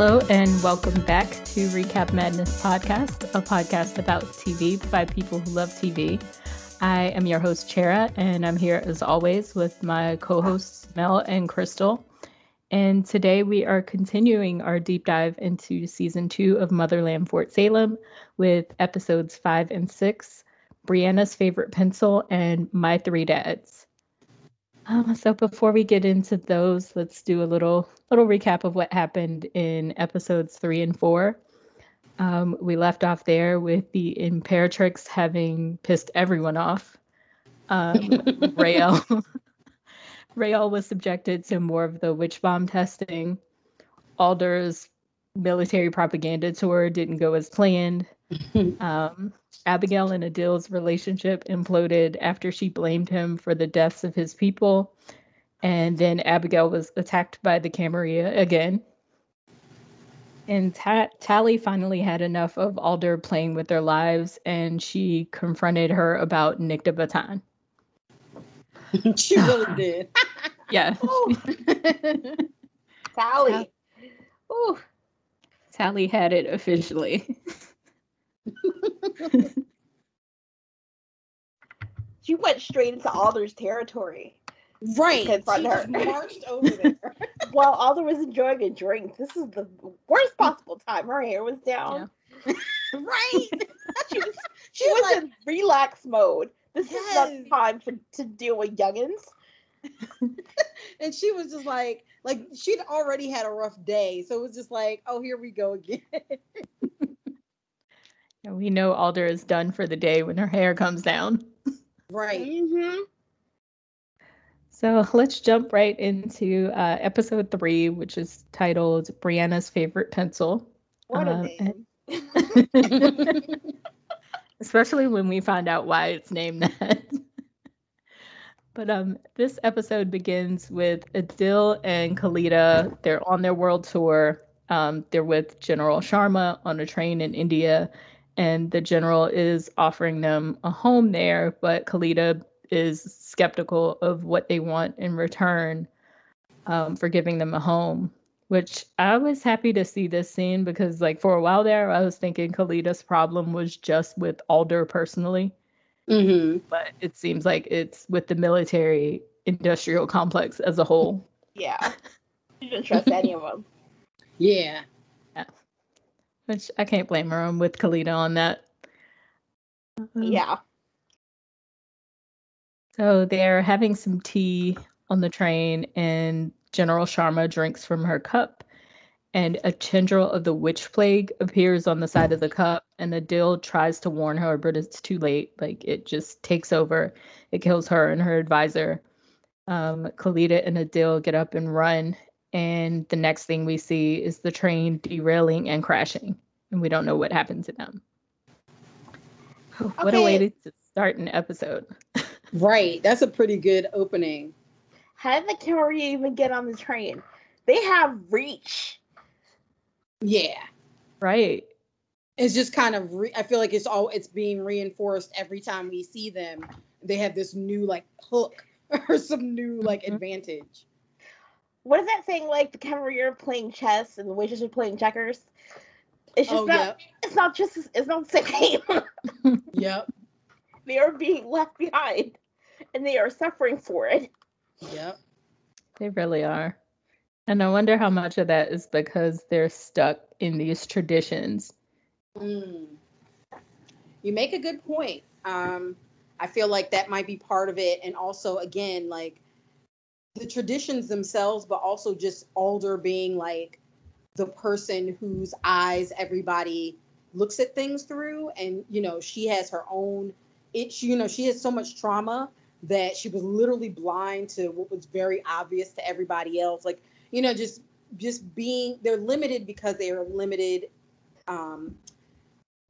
Hello, and welcome back to Recap Madness Podcast, a podcast about TV by people who love TV. I am your host, Chera, and I'm here as always with my co hosts, Mel and Crystal. And today we are continuing our deep dive into season two of Motherland Fort Salem with episodes five and six Brianna's favorite pencil and My Three Dads. Um, so before we get into those, let's do a little little recap of what happened in episodes three and four. Um, we left off there with the Imperatrix having pissed everyone off. Um, Rael Rael was subjected to more of the witch bomb testing. Alder's military propaganda tour didn't go as planned. um, Abigail and Adil's relationship imploded after she blamed him for the deaths of his people. And then Abigail was attacked by the Camarilla again. And Ta- Tally finally had enough of Alder playing with their lives, and she confronted her about Nicte Batan. she really did. yeah. Tally. Ooh. Tally had it officially. She went straight into Alder's territory. Right. She just marched over there. While Alder was enjoying a drink. This is the worst possible time. Her hair was down. right. she was, she was like- in relax mode. This is not time for to deal with youngins. and she was just like, like she'd already had a rough day, so it was just like, oh, here we go again. And we know Alder is done for the day when her hair comes down. right. Mm-hmm. So let's jump right into uh, episode three, which is titled Brianna's Favorite Pencil. What a Um, name. especially when we find out why it's named that. but um, this episode begins with Adil and Kalita. They're on their world tour. Um, they're with General Sharma on a train in India, and the general is offering them a home there, but Kalita is skeptical of what they want in return um, for giving them a home which I was happy to see this scene because, like, for a while there, I was thinking Kalita's problem was just with Alder personally, Mm-hmm. but it seems like it's with the military industrial complex as a whole. Yeah. She didn't trust any of them. Yeah. Which I can't blame her. I'm with Kalita on that. Um, Yeah. So they're having some tea on the train, and General Sharma drinks from her cup. And a tendril of the witch plague appears on the side of the cup, and Adil tries to warn her, but it's too late. Like it just takes over. It kills her and her advisor. Um, Kalita and Adil get up and run, and the next thing we see is the train derailing and crashing, and we don't know what happened to them. What a way to start an episode. Right. That's a pretty good opening. How did the Camarilla even get on the train? They have reach. Yeah. Right. It's just kind of. Re- I feel like it's all. It's being reinforced every time we see them. They have this new like hook or some new like Mhm. advantage. What is that saying? Like the Camarilla are playing chess and the witches are playing checkers. It's just Oh not. yep. It's not just. It's not the same. Yep. they are being left behind, and they are suffering for it. Yep. They really are. And I wonder how much of that is because they're stuck in these traditions. Mm. You make a good point. Um, I feel like that might be part of it, and also again, like the traditions themselves, but also just Alder being like the person whose eyes everybody looks at things through, and you know she has her own. It you know she has so much trauma that she was literally blind to what was very obvious to everybody else. Like you know just just being they're limited because they are limited um,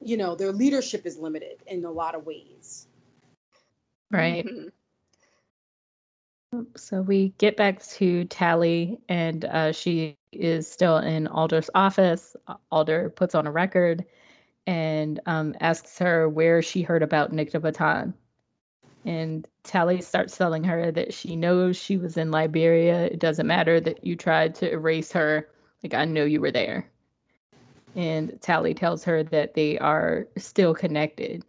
you know, their leadership is limited in a lot of ways. Right. Mhm. So we get back to Tally, and uh, she is still in Alder's office. Alder puts on a record and um, asks her where she heard about Nicte Batan. And Tally starts telling her that she knows she was in Liberia. It doesn't matter that you tried to erase her Like I know you were there. And Tally tells her that they are still connected.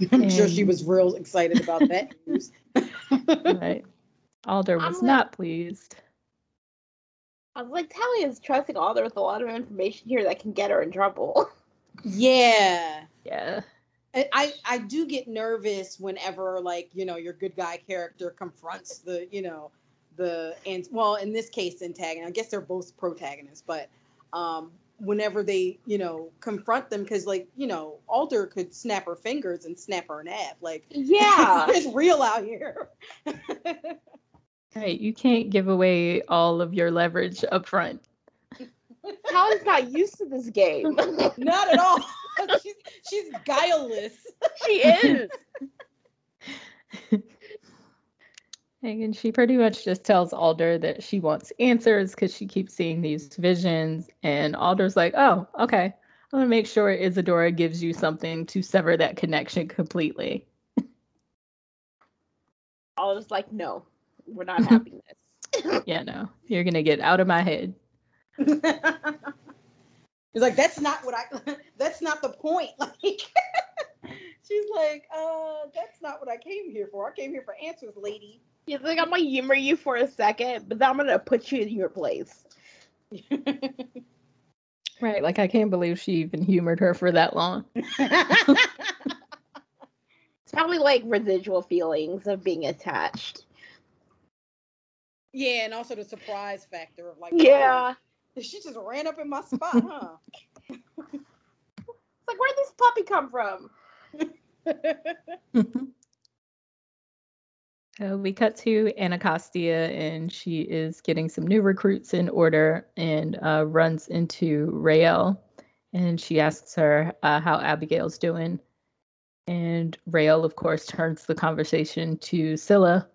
I'm sure she was real excited about that news. Right. Alder was like- not pleased. I was like, Tally is trusting Alder with a lot of information here that can get her in trouble. yeah. Yeah. I, I I do get nervous whenever like you know your good guy character confronts the you know the and well in this case antagonist I guess they're both protagonists but um whenever they you know confront them because like you know Alder could snap her fingers and snap her in half like Yeah. it's real out here Right. You can't give away all of your leverage up front. Tally's not used to this game. not at all she's she's guileless she is. And she pretty much just tells Alder that she wants answers because she keeps seeing these visions. And Alder's like, oh, okay. I'm going to make sure Izadora gives you something to sever that connection completely. Alder's like, no, we're not having this. Yeah, no, you're going to get out of my head. He's like, that's not what I. That's not the point. Like, she's like, uh, that's not what I came here for. I came here for answers, lady. He's like, I'm gonna humor you for a second, but then I'm gonna put you in your place. Right. Like, I can't believe she even humored her for that long. It's probably like residual feelings of being attached. yeah, and also the surprise factor of like, Yeah. oh, she just ran up in my spot, huh? It's like, where'd this puppy come from? So we cut to Anacostia, and she is getting some new recruits in order and uh, runs into Rael. And she asks her uh, how Abigail's doing. And Rael, of course, turns the conversation to Scylla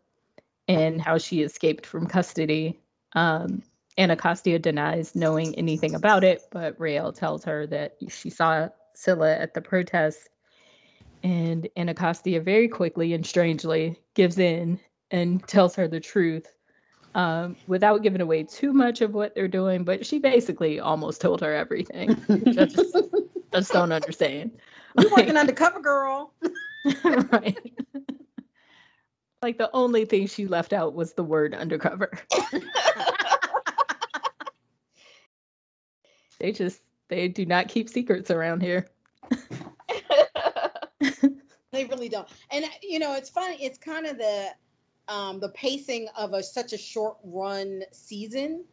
and how she escaped from custody. Um, Anacostia denies knowing anything about it, but Rael tells her that she saw Scylla at the protest and Anacostia very quickly and strangely gives in and tells her the truth um, without giving away too much of what they're doing. But she basically almost told her everything. I just, I just don't understand. You're working undercover, girl? right. like the only thing she left out was the word undercover. They just they do not keep secrets around here. They really don't. And you know, it's funny. It's kind of the um, the pacing of a such a short run season.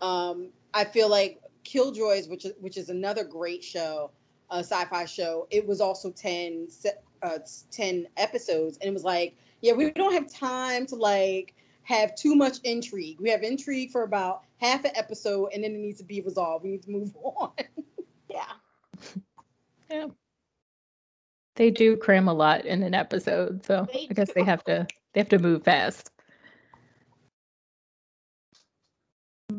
Um, I feel like Killjoys, which is which is another great show, a sci-fi show. It was also 10, uh, 10 episodes, and it was like, yeah, we don't have time to like have too much intrigue. We have intrigue for about half an episode, and then it needs to be resolved. We need to move on. yeah. Yeah. They do cram a lot in an episode, so They I guess they have to they have to move fast.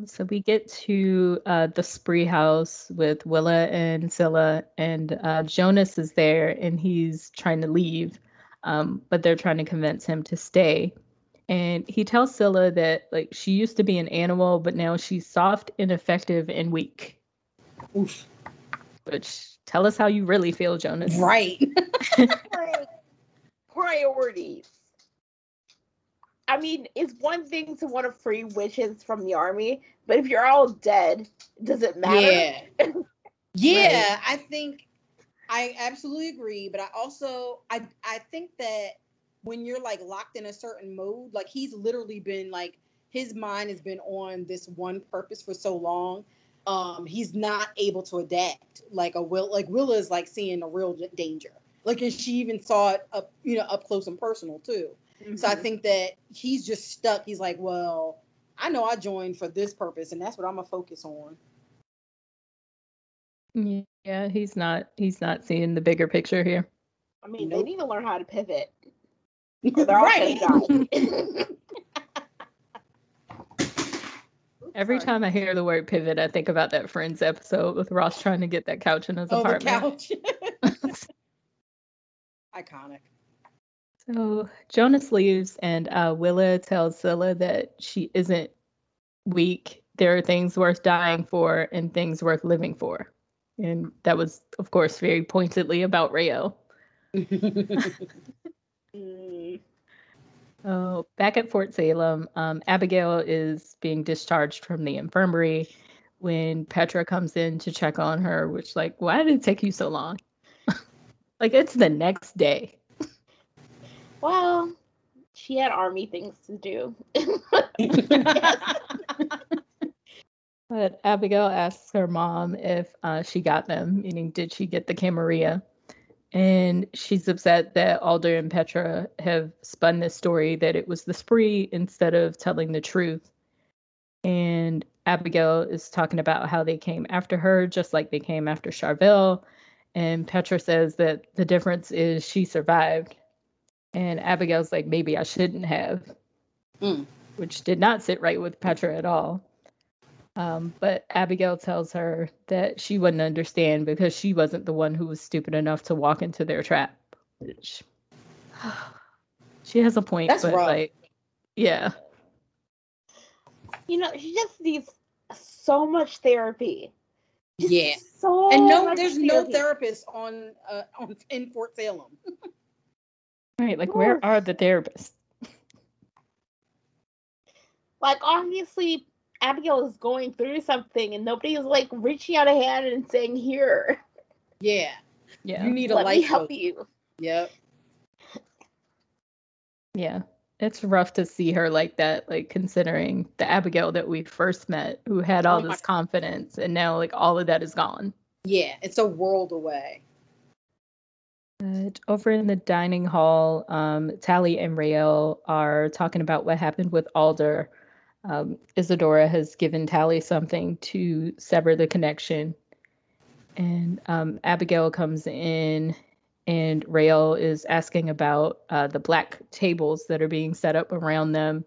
So we get to uh, the spree house with Willa and Scylla, and uh, Jonas is there, and he's trying to leave, um, but they're trying to convince him to stay. And he tells Scylla that like she used to be an animal, but now she's soft, ineffective, and weak. Oof. Which tell us how you really feel, Jonas. Right. Priorities. I mean, it's one thing to want to free witches from the army, but if you're all dead, does it matter? Yeah. Yeah, I think I absolutely agree, but I also I I think that when you're like locked in a certain mode, like he's literally been like his mind has been on this one purpose for so long. Um, he's not able to adapt. Like a will, like Willa is like seeing a real danger. Like, and she even saw it up, you know, up close and personal too. So I Mhm. think that he's just stuck. He's like, well, I know I joined for this purpose, and that's what I'm gonna focus on. Yeah, he's not he's not seeing the bigger picture here. I mean, they need to learn how to pivot. Or they're all right. Every Sorry. time I hear the word pivot, I think about that Friends episode with Ross trying to get that couch in his Oh, the apartment. couch. Iconic. so Jonas leaves, and uh, Willa tells Scylla that she isn't weak. there are things worth dying for and things worth living for. And that was, of course, very pointedly about. Mm. Oh, back at Fort Salem, um, Abigail is being discharged from the infirmary when Petra comes in to check on her, which, like, why did it take you so long? like, it's the next day. Well, she had army things to do. But Abigail asks her mom if uh, she got them, meaning did she get the Camarilla? And she's upset that Alder and Petra have spun this story that it was the spree instead of telling the truth. And Abigail is talking about how they came after her, just like they came after Charvel. And Petra says that the difference is she survived. And Abigail's like, maybe I shouldn't have, Mm. which did not sit right with Petra at all. Um, but Abigail tells her that she wouldn't understand because she wasn't the one who was stupid enough to walk into their trap. Which she has a point, That's but rough. like, yeah, you know, she just needs so much therapy. Just Yeah. So and no, much there's no therapist on uh, on in Fort Salem. right. Like, where are the therapists? Like obviously Abigail is going through something and nobody is like reaching out a hand and saying, Here, Yeah, Yeah, you need a let me life help coach. you. Yep. yeah. It's rough to see her like that, like considering the Abigail that we first met, who had all Oh this confidence, and now like all of that is gone. Yeah, it's a world away. But over in the dining hall, um, Tally and Rael are talking about what happened with Alder. Um, Izadora has given Tally something to sever the connection. And um, Abigail comes in, and Rael is asking about uh, the black tables that are being set up around them.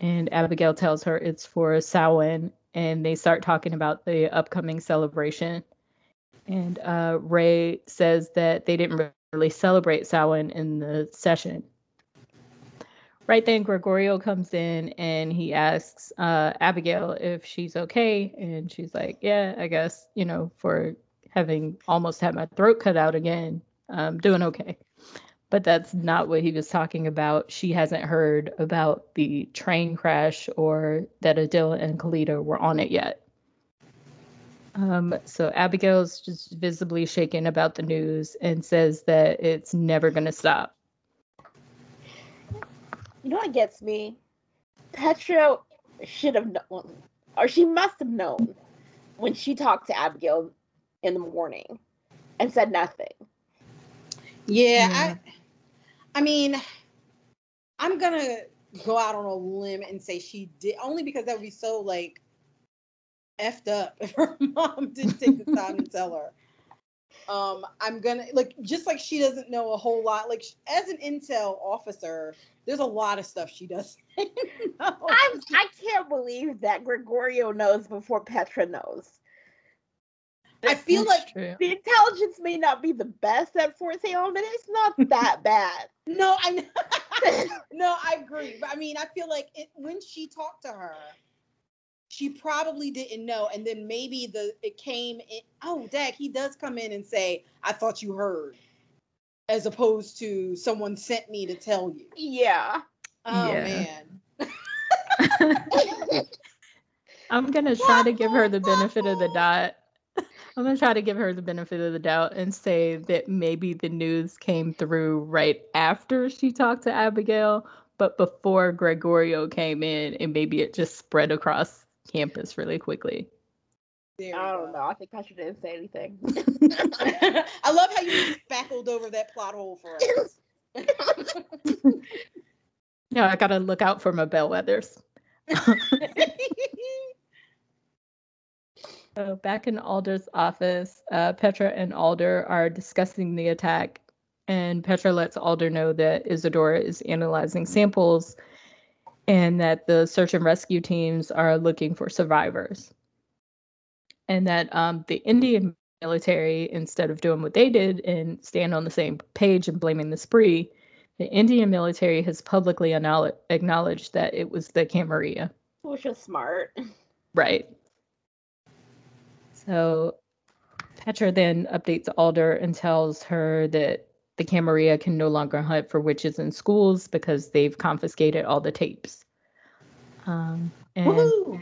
And Abigail tells her it's for Samhain, and they start talking about the upcoming celebration. And uh, Ray says that they didn't really celebrate Samhain in the session. Right then, Gregorio comes in and he asks uh, Abigail if she's okay. And she's like, Yeah, I guess, you know, for having almost had my throat cut out again, I'm doing okay. But that's not what he was talking about. She hasn't heard about the train crash or that Adila and Kalita were on it yet. Um, so Abigail's just visibly shaken about the news and says that it's never going to stop. You know what gets me? Petra should have known, or she must have known when she talked to Abigail in the morning and said nothing. Yeah, Yeah. I I mean, I'm gonna go out on a limb and say she did only because that would be so like effed up if her mom didn't take the time to tell her. Um, I'm gonna like just like she doesn't know a whole lot. Like sh- as an intel officer, there's a lot of stuff she doesn't know. I'm, I can't believe that Gregorio knows before Petra knows. I feel That's like true. The intelligence may not be the best at Fort Salem, but it's not that bad. no, I know. no, I agree. But I mean, I feel like it, when she talked to her, she probably didn't know, and then maybe the it came in. Oh, Dak, he does come in and say, "I thought you heard," as opposed to someone sent me to tell you. Yeah. Oh Yeah. man, I'm going to try to give her the benefit of the doubt. I'm going to try to give her the benefit of the doubt and say that maybe the news came through right after she talked to Abigail, but before Gregorio came in, and maybe it just spread across campus really quickly. there I don't go. know. I think Petra didn't say anything. I love how you spackled over that plot hole for us. Yeah, I got to look out for my bellwethers. So back in Alder's office, uh, Petra and Alder are discussing the attack, and Petra lets Alder know that Izadora is analyzing samples and that the search and rescue teams are looking for survivors. And that um, the Indian military, instead of doing what they did and stand on the same page and blaming the spree, the Indian military has publicly acknowledged that it was the Camarilla. Which is smart. Right. So Petra then updates Alder and tells her that the Camarilla can no longer hunt for witches in schools because they've confiscated all the tapes. Um, and!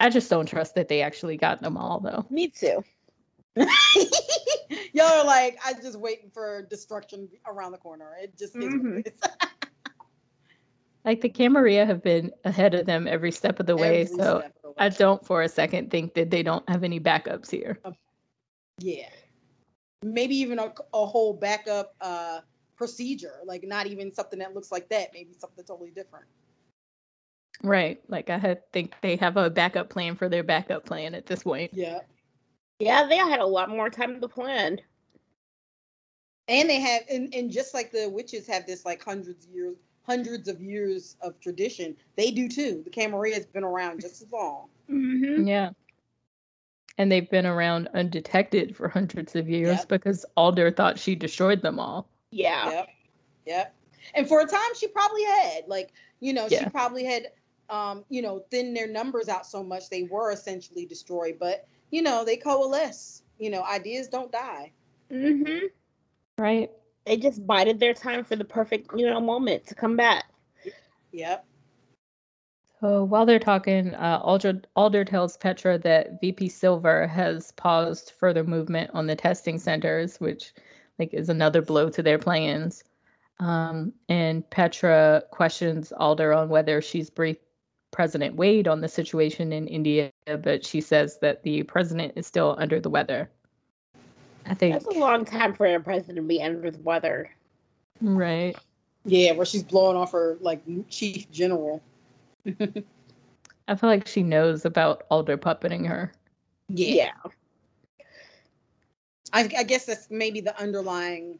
I just don't trust that they actually got them all, though. Me too. Y'all are like, I'm just waiting for destruction around the corner. It just is what it is. Like the Camarilla have been ahead of them every step of the way, Every so the way. I don't for a second think that they don't have any backups here. Yeah. Maybe even a, a whole backup uh, procedure, like not even something that looks like that, maybe something totally different. Right. Like I think they have a backup plan for their backup plan at this point. Yeah. Yeah, they had a lot more time to plan. And they have, and, and just like the witches have this like hundreds of years, hundreds of years of tradition, they do too. The Camarilla has been around just as long. Mm-hmm. Yeah. And they've been around undetected for hundreds of years Yep. because Alder thought she destroyed them all. Yeah. Yep. Yep. And for a time, she probably had, like, you know, Yeah. she probably had, um, you know, thinned their numbers out so much they were essentially destroyed. But, you know, they coalesce. You know, ideas don't die. Mm-hmm. Right. They just bided their time for the perfect, you know, moment to come back. Yep. So while they're talking, uh, Alder, Alder tells Petra that VP Silver has paused further movement on the testing centers, which like is another blow to their plans. Um, and Petra questions Alder on whether she's briefed President Wade on the situation in India, but she says that the president is still under the weather. I think That's a long time for a president to be under the weather. right. Yeah, where she's blowing off her like chief general. I feel like she knows about Alder puppeting her. Yeah. I, I guess that's maybe the underlying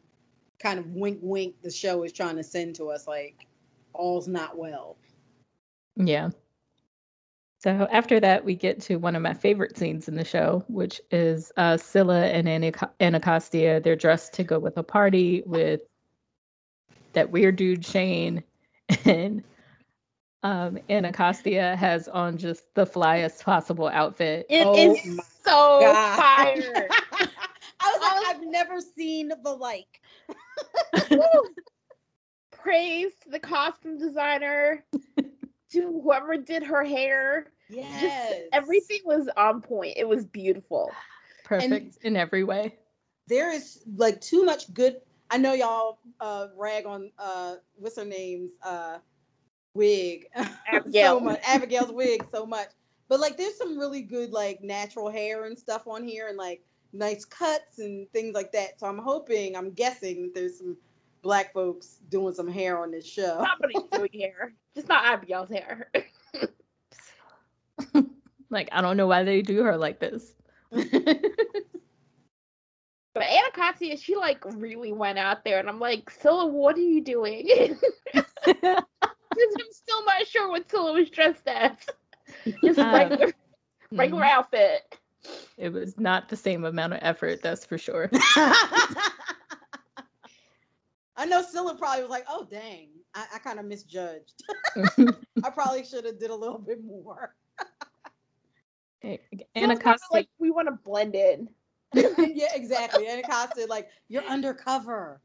kind of wink wink the show is trying to send to us like all's not well. Yeah. So after that, we get to one of my favorite scenes in the show, which is uh, Scylla and Anac- Anacostia. They're dressed to go with a party with that weird dude Shane, and um, Anacostia has on just the flyest possible outfit. It Oh is so God. fire. I was like, I've never seen the like. Praise the costume designer, to whoever did her hair. Yes. Just everything was on point. It was beautiful. Perfect in every way. there is like too much good. I know y'all uh rag on uh what's her name's uh wig Abigail. so much Abigail's wig so much. But like there's some really good like natural hair and stuff on here and like nice cuts and things like that. So I'm hoping, I'm guessing that there's some black folks doing some hair on this show. Somebody's doing hair, just not Abigail's hair. Like I don't know why they do her like this. But Anacostia, she like really went out there, and I'm like, Scylla, what are you doing? Because I'm still not sure what Scylla was dressed as. Just Uh, regular, regular outfit. It was not the same amount of effort, that's for sure. I know Scylla probably was like, oh dang, I, I kind of misjudged. I probably should have did a little bit more. Scylla's kinda Anacostia like we want to blend in. yeah, exactly. And Acosta like, you're undercover.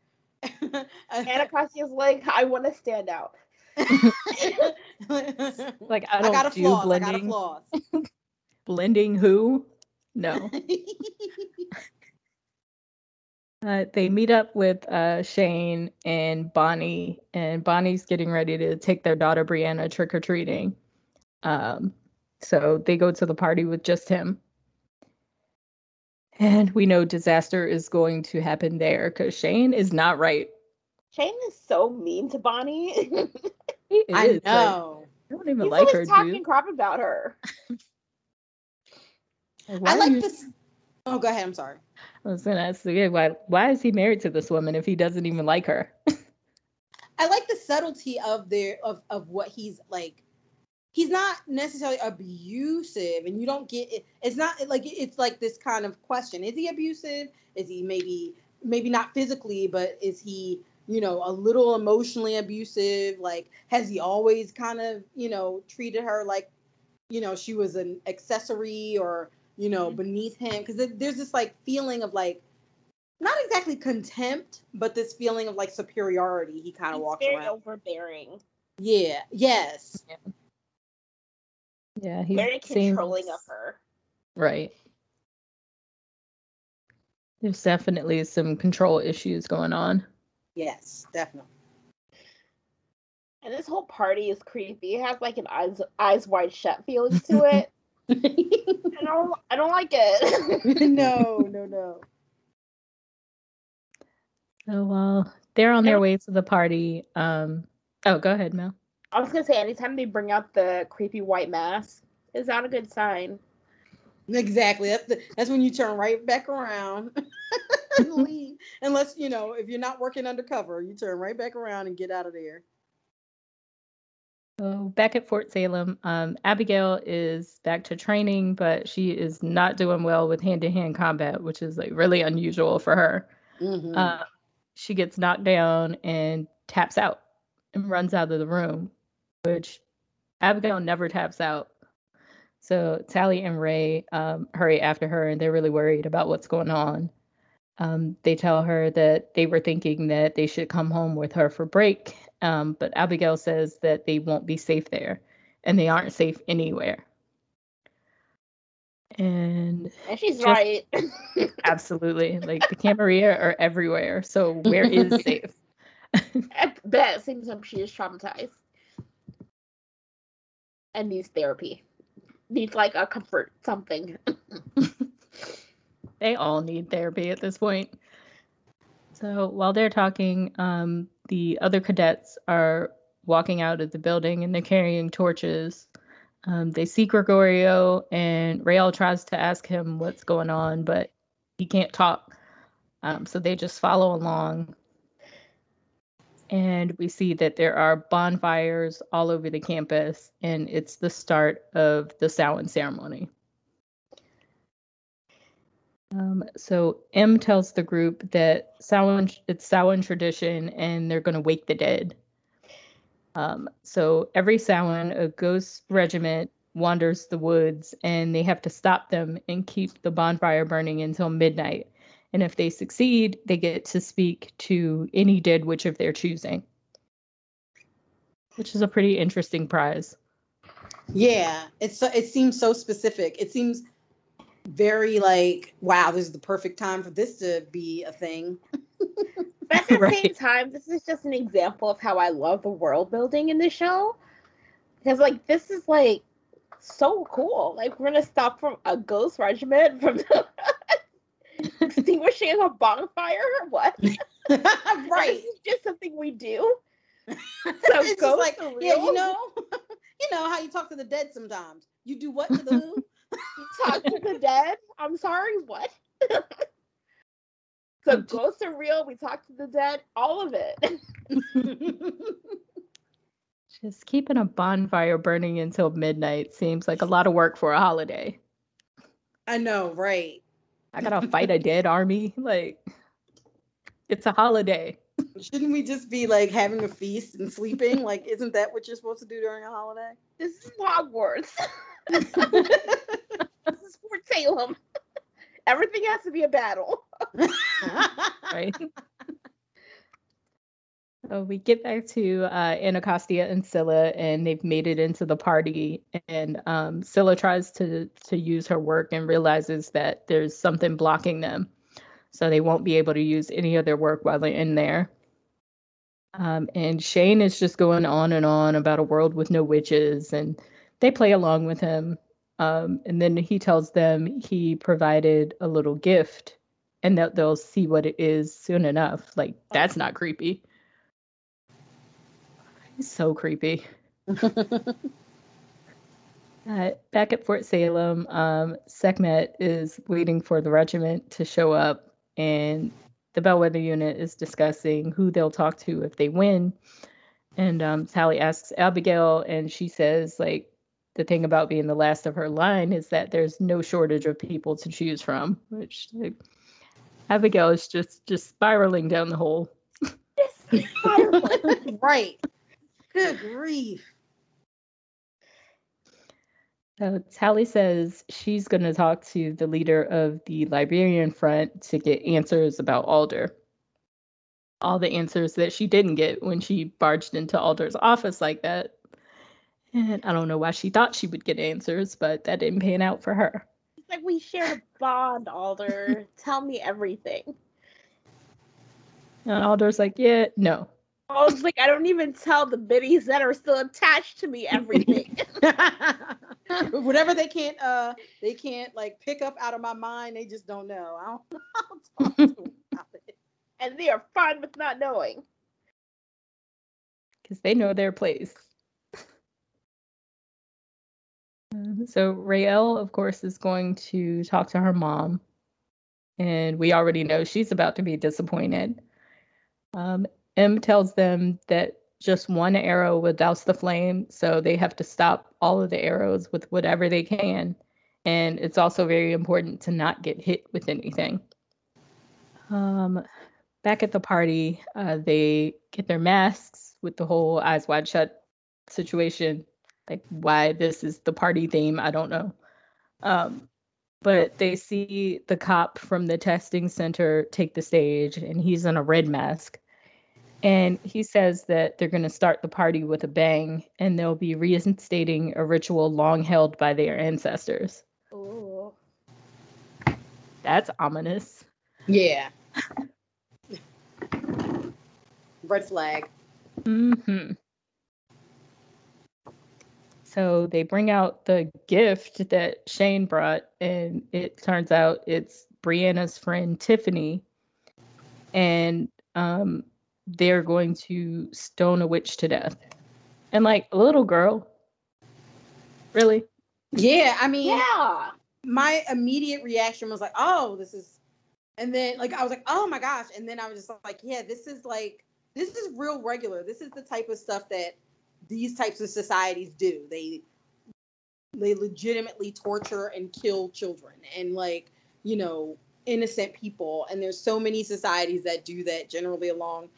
Anacostia's like, I want to stand out. like I I don't got a do flaws. I got a blending. Blending who? No. Uh, they meet up with uh, Shane and Bonnie, and Bonnie's getting ready to take their daughter Brianna trick or treating. Um, so they go to the party with just him. And we know disaster is going to happen there because Shane is not right. Shane is so mean to Bonnie. He I is, like, know. I don't even He's like her, always talking dude. crap about her. Why I like you- this. Oh, go ahead. I'm sorry. I was gonna ask again, why why is he married to this woman if he doesn't even like her? I like the subtlety of their of of what he's like. He's not necessarily abusive, and you don't get it. It's not like it's like this kind of question: Is he abusive? Is he maybe maybe not physically, but is he you know, a little emotionally abusive? Like, has he always kind of, you know, treated her like, you know, she was an accessory or, you know, Mm-hmm. beneath him? Because there's this like feeling of like, not exactly contempt, but this feeling of like superiority he kind of walks very around. overbearing, Yeah. Yes. Yeah, he very seems controlling of her. right. There's definitely some control issues going on. Yes. Definitely. And this whole party is creepy. It has like an eyes eyes wide shut feeling to it. I don't I don't like it. no. No. No. Oh well, they're on their way to the party, um, oh, go ahead, Mel. I was gonna say anytime they bring out the creepy white mask, is not a good sign. Exactly. That's the, that's when you turn right back around and leave. Unless you know, if you're not working undercover, you turn right back around and get out of there. So back at Fort Salem, um, Abigail is back to training, but she is not doing well with hand-to-hand combat, which is like really unusual for her. Mhm. Uh, she gets knocked down and taps out and runs out of the room, which Abigail never taps out. So Tally and Ray um, hurry after her, and they're really worried about what's going on. Um, they tell her that they were thinking that they should come home with her for break, um, but Abigail says that they won't be safe there, and they aren't safe anywhere. And And she's Just- right. absolutely, like the Camarilla are everywhere. So where is safe? At best, seems like she is traumatized. And needs therapy. Needs like a comfort something. they all need therapy at this point. So while they're talking, um, the other cadets are walking out of the building and they're carrying torches. Um, they see Gregorio, and Rael tries to ask him what's going on, but he can't talk. Um, so they just follow along. And we see that there are bonfires all over the campus, and it's the start of the Samhain ceremony. Um, so M tells the group that Samhain, it's Samhain tradition and they're going to wake the dead. Um, so every Samhain, a ghost regiment wanders the woods and they have to stop them and keep the bonfire burning until midnight. And if they succeed, they get to speak to any dead witch of their choosing, which is a pretty interesting prize. Yeah, it's so, it seems so specific. It seems very like, wow, this is the perfect time for this to be a thing. But at the same time, this is just an example of how I love the world building in the show. Because like this is like so cool. Like we're gonna stop from a ghost regiment from extinguishing a bonfire. Or what? right. This is just something we do. it's just ghosts like, are yeah, you know, you know how you talk to the dead sometimes. You do what to the who? Talk to the dead. I'm sorry, what? so I'm just- ghosts are real. We talk to the dead. All of it. Just keeping a bonfire burning until midnight seems like a lot of work for a holiday. I know, right? I gotta fight a dead army. Like, it's a holiday. Shouldn't we just be like having a feast and sleeping? Like, isn't that what you're supposed to do during a holiday? This is Hogwarts. this is Fort Salem. Everything has to be a battle. right? We get back to uh, Anacostia and Scylla, and they've made it into the party. And um, Scylla tries to to use her work and realizes that there's something blocking them, so they won't be able to use any of their work while they're in there. Um, and Shane is just going on and on about a world with no witches, and they play along with him. Um, and then he tells them he provided a little gift and that they'll see what it is soon enough. Like that's not creepy. He's so creepy. Uh, back at Fort Salem, um, Sekhmet is waiting for the regiment to show up, and the Bellwether unit is discussing who they'll talk to if they win. And um, Tally asks Abigail, and she says, like, the thing about being the last of her line is that there's no shortage of people to choose from, which like, Abigail is just just spiraling down the hole. right. Good grief. So Tally says she's going to talk to the leader of the Liberian Front to get answers about Alder. All the answers that she didn't get when she barged into Alder's office like that. And I don't know why she thought she would get answers, but that didn't pan out for her. It's like we shared a bond, Alder. Tell me everything. And Alder's like, yeah, no. I was like, I don't even tell the biddies that are still attached to me everything. Whatever they can't uh they can't like pick up out of my mind, they just don't know. I don't, I don't talk to them about it. and they are fine with not knowing. because they know their place. Um, so Rael, of course, is going to talk to her mom, and we already know she's about to be disappointed. Um, M tells them that just one arrow will douse the flame, so they have to stop all of the arrows with whatever they can. And it's also very important to not get hit with anything. Um, back at the party, uh, they get their masks with the whole eyes wide shut situation. Like why this is the party theme, I don't know. Um, but they see the cop from the testing center take the stage, and he's in a red mask. And he says that they're going to start the party with a bang, and they'll be reinstating a ritual long held by their ancestors. Ooh. That's ominous. Yeah. Red flag. hmm So they bring out the gift that Shane brought, and it turns out it's Brianna's friend Tiffany, and um, they're going to stone a witch to death. And like a little girl, really? Yeah, I mean Yeah. my immediate reaction was like, oh, this is and then like I was like, oh my gosh. And then I was just like, yeah, this is like this is real regular. This is the type of stuff that these types of societies do. They they legitimately torture and kill children and like, you know, innocent people. And there's so many societies that do that generally along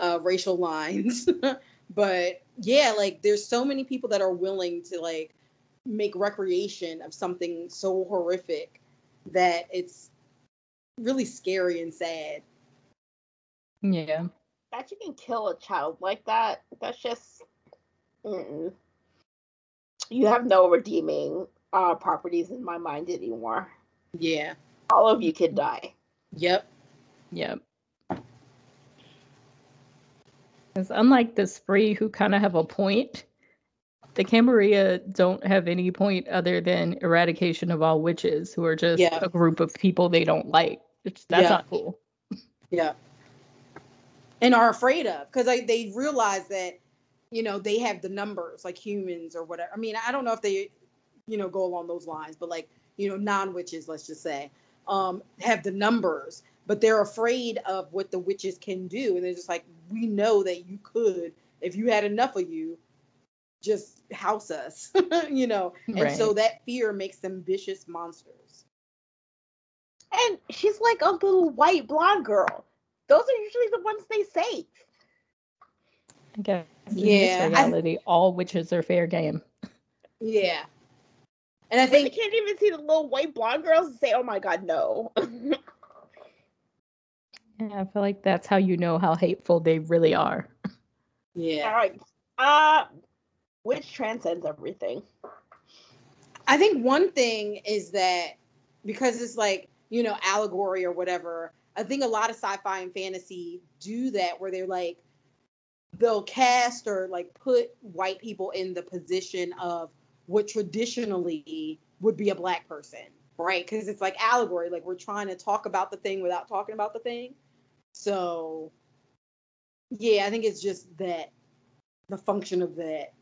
uh, racial lines. but yeah, like there's so many people that are willing to like make recreation of something so horrific that it's really scary and sad. Yeah. That you can kill a child like that, that's just. Mm-mm. You have no redeeming uh, properties in my mind anymore. Yeah. All of you could die. Yep. Yep. Because unlike the Spree, who kind of have a point, the Camarilla don't have any point other than eradication of all witches, who are just Yeah. a group of people they don't like. It's, that's Yeah. not cool. Yeah. And are afraid of because they realize that, you know, they have the numbers like humans or whatever. I mean, I don't know if they, you know, go along those lines, but like, you know, non witches, let's just say, um, have the numbers, but they're afraid of what the witches can do. And they're just like, we know that you could, if you had enough of you, just house us, you know. And so that fear makes them vicious monsters. And she's like a little white blonde girl. Those are usually the ones they save. I guess in Yeah, this I- all witches are fair game. Yeah. And I They think can't even see the little white blonde girls and say, "Oh my god, no." Yeah, I feel like that's how you know how hateful they really are. yeah. All right. Uh, which transcends everything. I think one thing is that because it's like, you know, allegory or whatever, I think a lot of sci-fi and fantasy do that where they're like they'll cast or like put white people in the position of what traditionally would be a black person, right? Because it's like allegory, like we're trying to talk about the thing without talking about the thing. So yeah, I think it's just that the function of that.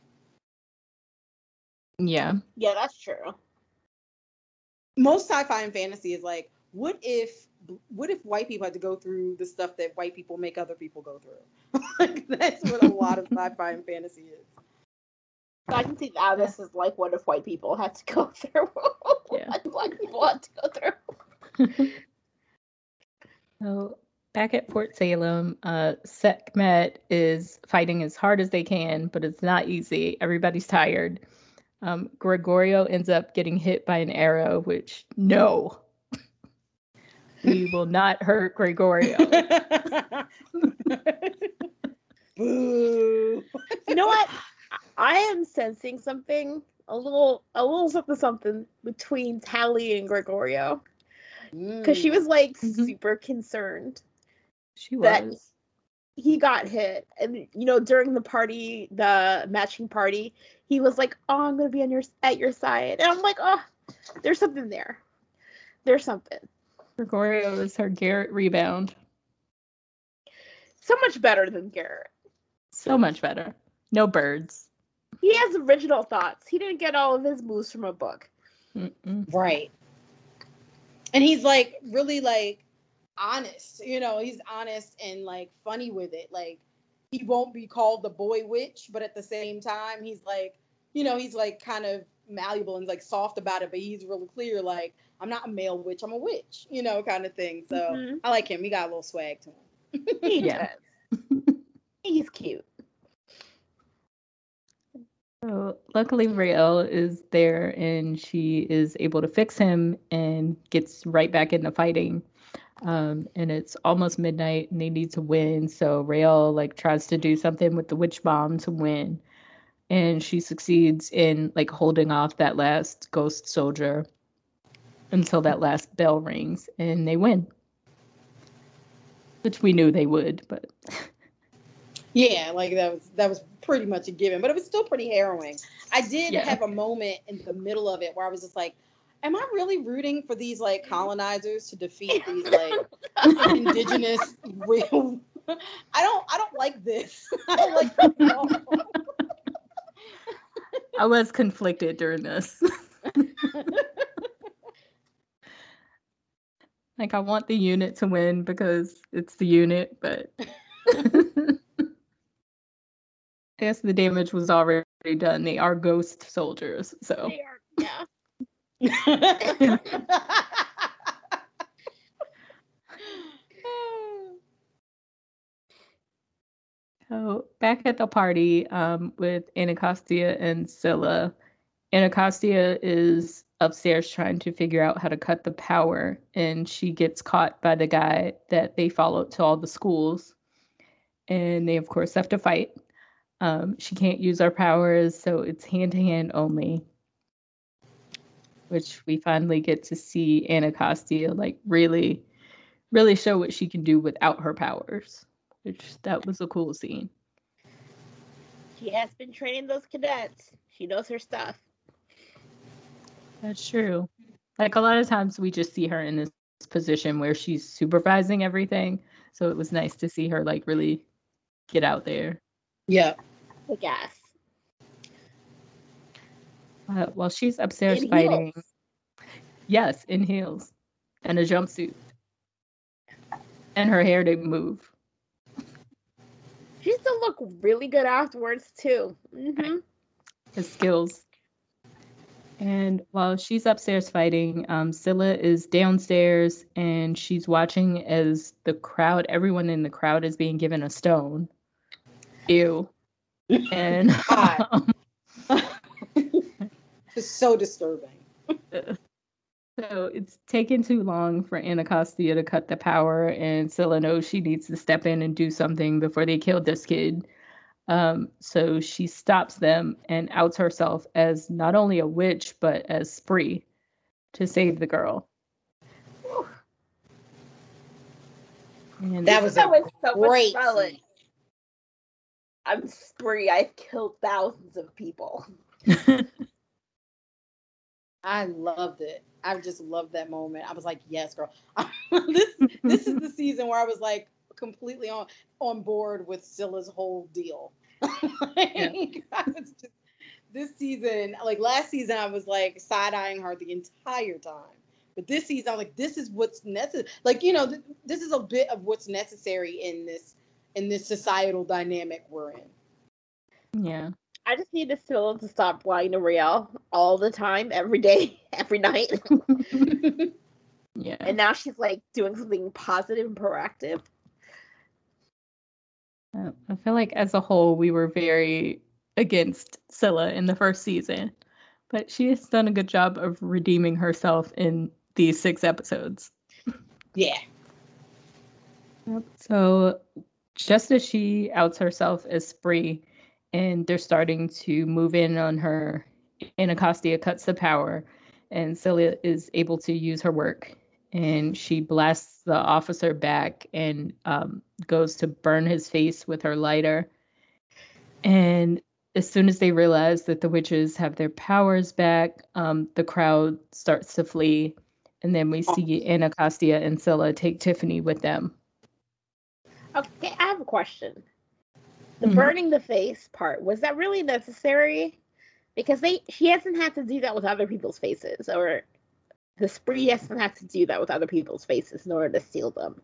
Yeah. Yeah, that's true. most sci-fi and fantasy is like what if what if white people had to go through the stuff that white people make other people go through like that's what a lot of sci-fi and fantasy is So I can see now this is like what if white people had to go through Yeah. what black people had to go through. So back at Fort Salem, uh, Sekhmet is fighting as hard as they can, but it's not easy. Everybody's tired. Um, Gregorio ends up getting hit by an arrow, which no, we will not hurt Gregorio. Boo. You know what? I am sensing something a little, a little something, something between Tally and Gregorio because she Mm. was like Mhm. super concerned She That- was. he got hit and you know during the party the matching party he was like oh i'm gonna be on your at your side and i'm like oh there's something there there's something Gregorio is her Gerit rebound. so much better than Gerit So much better. No birds. he has original thoughts he didn't get all of his moves from a book Mm-mm. Right. And he's like really like honest, you know, he's honest and like funny with it. Like he won't be called the boy witch, but at the same time, he's like, you know, he's like kind of malleable and like soft about it, but he's really clear, like, I'm not a male witch, I'm a witch, you know, kind of thing. So Mhm. I like him. He got a little swag to him. he Yeah. does he's cute So luckily, Raelle is there and she is able to fix him and gets right back into fighting. Um, and it's almost midnight and they need to win. So Raelle like tries to do something with the witch bomb to win. And she succeeds in like holding off that last ghost soldier until that last bell rings and they win. Which we knew they would, but Yeah, like that was that was pretty much a given, but it was still pretty harrowing. I did Yeah. have a moment in the middle of it where I was just like, "Am I really rooting for these like mm-hmm. colonizers to defeat these like indigenous real?" I don't. I don't like this. I don't like this at all. I was conflicted during this. like I want the unit to win because it's the unit, but I guess the damage was already done. They are ghost soldiers, so They are- yeah So back at the party um, with Anacostia and Scylla, Anacostia is upstairs trying to figure out how to cut the power, and she gets caught by the guy that they followed to all the schools, and they of course have to fight. Um, she can't use her powers, so it's hand to hand only. Which we finally get to see Anacostia like really, really show what she can do without her powers which that was a cool scene. she has been training those cadets she knows her stuff That's true. Like a lot of times we just see her in this position where she's supervising everything. So it was nice to see her like really get out there. yeah. the gas Uh, while she's upstairs In fighting. heels. Yes, in heels and a jumpsuit. And her hair didn't move. she still look really good afterwards too hmm his skills. And while she's upstairs fighting, um, Scylla is downstairs and she's watching as the crowd, everyone in the crowd is being given a stone. Ew. And God. It's so disturbing. so it's taken too long for Anacostia to cut the power, and Scylla knows she needs to step in and do something before they kill this kid. Um, so she stops them and outs herself as not only a witch but as Spree to save the girl. And That was that a was so great much fun. i'm spree i've killed thousands of people I loved it. I just loved that moment. I was like, yes, girl. this this is the season where I was like completely on on board with Scylla's whole deal. Like, was just, this season, like last season, I was like side eyeing her the entire time. But this season, I was like, this is what's necessary. Like, you know, th- this is a bit of what's necessary in this in this societal dynamic we're in. yeah. I just need Scylla to stop lying to Raelle all the time, every day, every night. Yeah. and now she's like doing something positive and proactive. Uh, I feel like as a whole, we were very against Scylla in the first season, but she has done a good job of redeeming herself in these six episodes. Yeah. Yep. So, just as she outs herself as Spree, and they're starting to move in on her, Anacostia cuts the power, and Scylla is able to use her work. And she blasts the officer back and um, goes to burn his face with her lighter. And as soon as they realize that the witches have their powers back, um, the crowd starts to flee. And then we see Anacostia and Scylla take Tiffany with them. Okay, I have a question. The Mhm. burning the face part was that really necessary? Because they she hasn't had to do that with other people's faces, or the spree hasn't had to do that with other people's faces in order to steal them.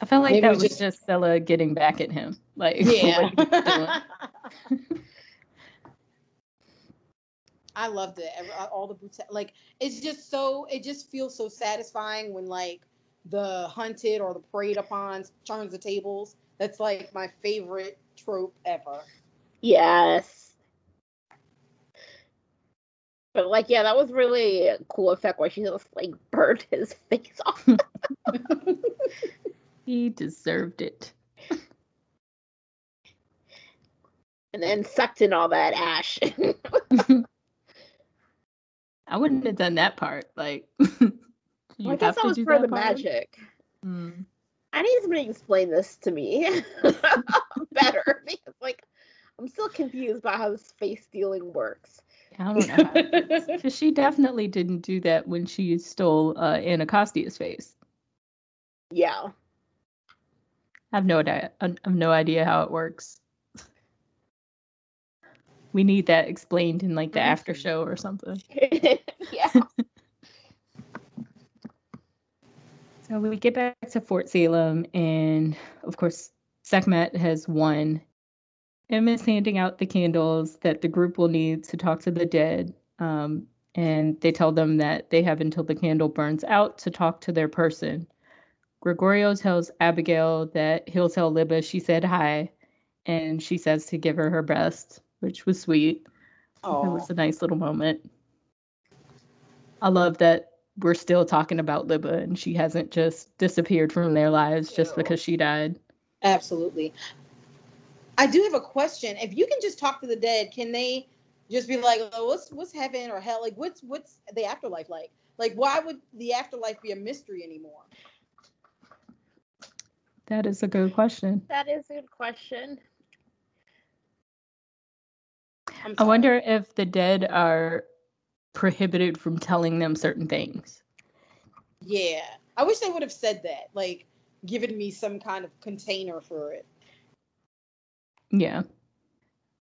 I felt like Maybe that was just- just Stella getting back at him. Like, what Yeah. he doing. I loved it. Uh, All the brutal, like it's just so it just feels so satisfying when like the hunted or the preyed upon turns the tables. That's like my favorite trope ever. Yes. But like, yeah, that was really a cool effect where she just like burned his face off. he deserved it. and then sucked in all that ash. I wouldn't have done that part. Like, you I guess have that to was do for the part? magic. Mm. I need somebody to explain this to me better because, like, I'm still confused about how this face stealing works. I don't know. Because she definitely didn't do that when she stole uh, Anacostia's face. Yeah. I have no idea. I have no idea how it works. We need that explained in like the after show or something. yeah. So we get back to Fort Salem, and of course, Sekhmet has won. Em is handing out the candles that the group will need to talk to the dead. Um, and they tell them that they have until the candle burns out to talk to their person. Gregorio tells Abigail that he'll tell Libba she said hi, and she says to give her her best, which was sweet. It Oh, was a nice little moment. I love that we're still talking about Libba and she hasn't just disappeared from their lives just Ew. because she died. absolutely. I do have a question. If you can just talk to the dead, can they just be like, oh, "What's what's heaven or hell? Like, what's what's the afterlife like? Like, why would the afterlife be a mystery anymore?" That is a good question. That is a good question. I'm I sorry. wonder if the dead are prohibited from telling them certain things. Yeah, I wish they would have said that. Like, given me some kind of container for it. Yeah.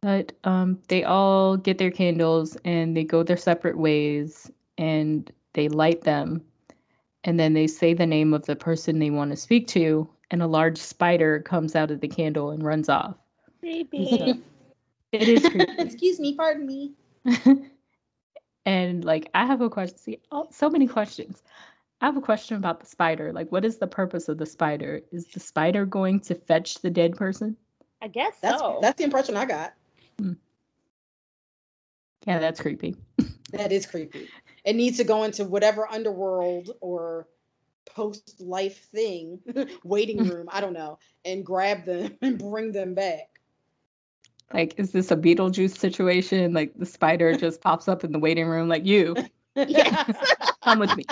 But um, they all get their candles and they go their separate ways and they light them. And then they say the name of the person they want to speak to, and a large spider comes out of the candle and runs off. Creepy. It is creepy. Excuse me, pardon me. and like, I have a question. See, oh, so many questions. I have a question about the spider. Like, what is the purpose of the spider? Is the spider going to fetch the dead person? I guess That's so. that's the impression I got. Hmm. Yeah, that's creepy. That is creepy. It needs to go into whatever underworld or post life thing, waiting hmm. room, I don't know, and grab them and bring them back. Like, is this a Beetlejuice situation? Like, the spider just pops up in the waiting room, like, you, yes. come with me.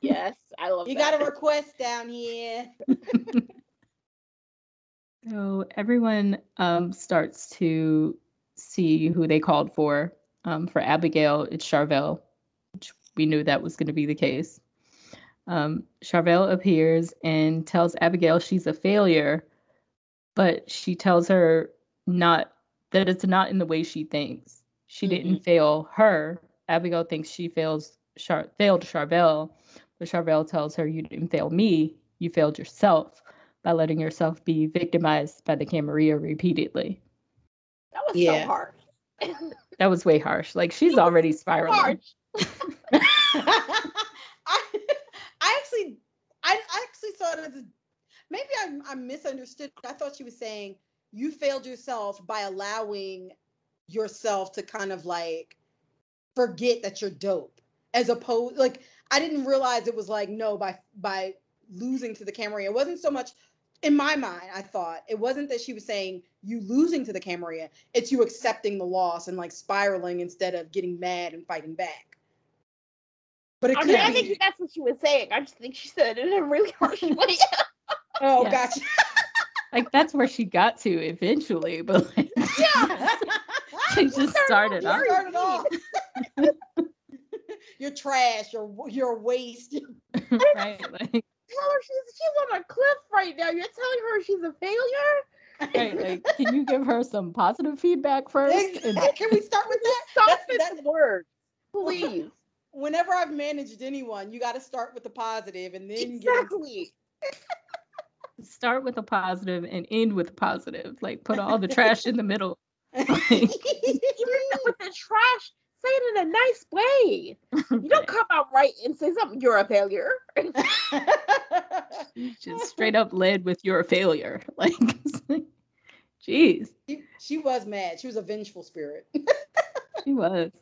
yes. I love You that. got a request down here. So everyone um, starts to see who they called for. Um, for Abigail, it's Charvel, which we knew that was going to be the case. Um, Charvel appears and tells Abigail she's a failure, but she tells her not that it's not in the way she thinks. She didn't fail her. Abigail thinks she fails Char- failed Charvel, but Charvel tells her you didn't fail me. You failed yourself by letting yourself be victimized by the Camarilla repeatedly. That was Yeah. so hard. That was way harsh. Like she's already spiraling. Harsh. I, I actually, I, I actually saw it as maybe I, I misunderstood. I thought she was saying you failed yourself by allowing yourself to kind of like forget that you're dope, as opposed like I didn't realize it was like no by by losing to the Camarilla. It wasn't so much in my mind. I thought it wasn't that she was saying you losing to the Camarilla. It's you accepting the loss and like spiraling instead of getting mad and fighting back. But it I mean, I think that's what she was saying. I just think she said it in a really harsh way. oh, gotcha. Like that's where she got to eventually, but like, yeah. she just started off. Started off. you're trash. You're you're waste. right. Like, tell her she's she's on a cliff right now. You're telling her she's a failure. Right, like, can you give her some positive feedback first? Can we start with that? Stop with the word, please. Whenever I've managed anyone, you got to start with the positive and then exactly. Get start with a positive and end with a positive. Like put all the trash in the middle. Even with the trash, say it in a nice way. You don't come out right and say something, you're a failure. Just straight up led with you're a failure. Like, jeez. She, she was mad. She was a vengeful spirit. she was.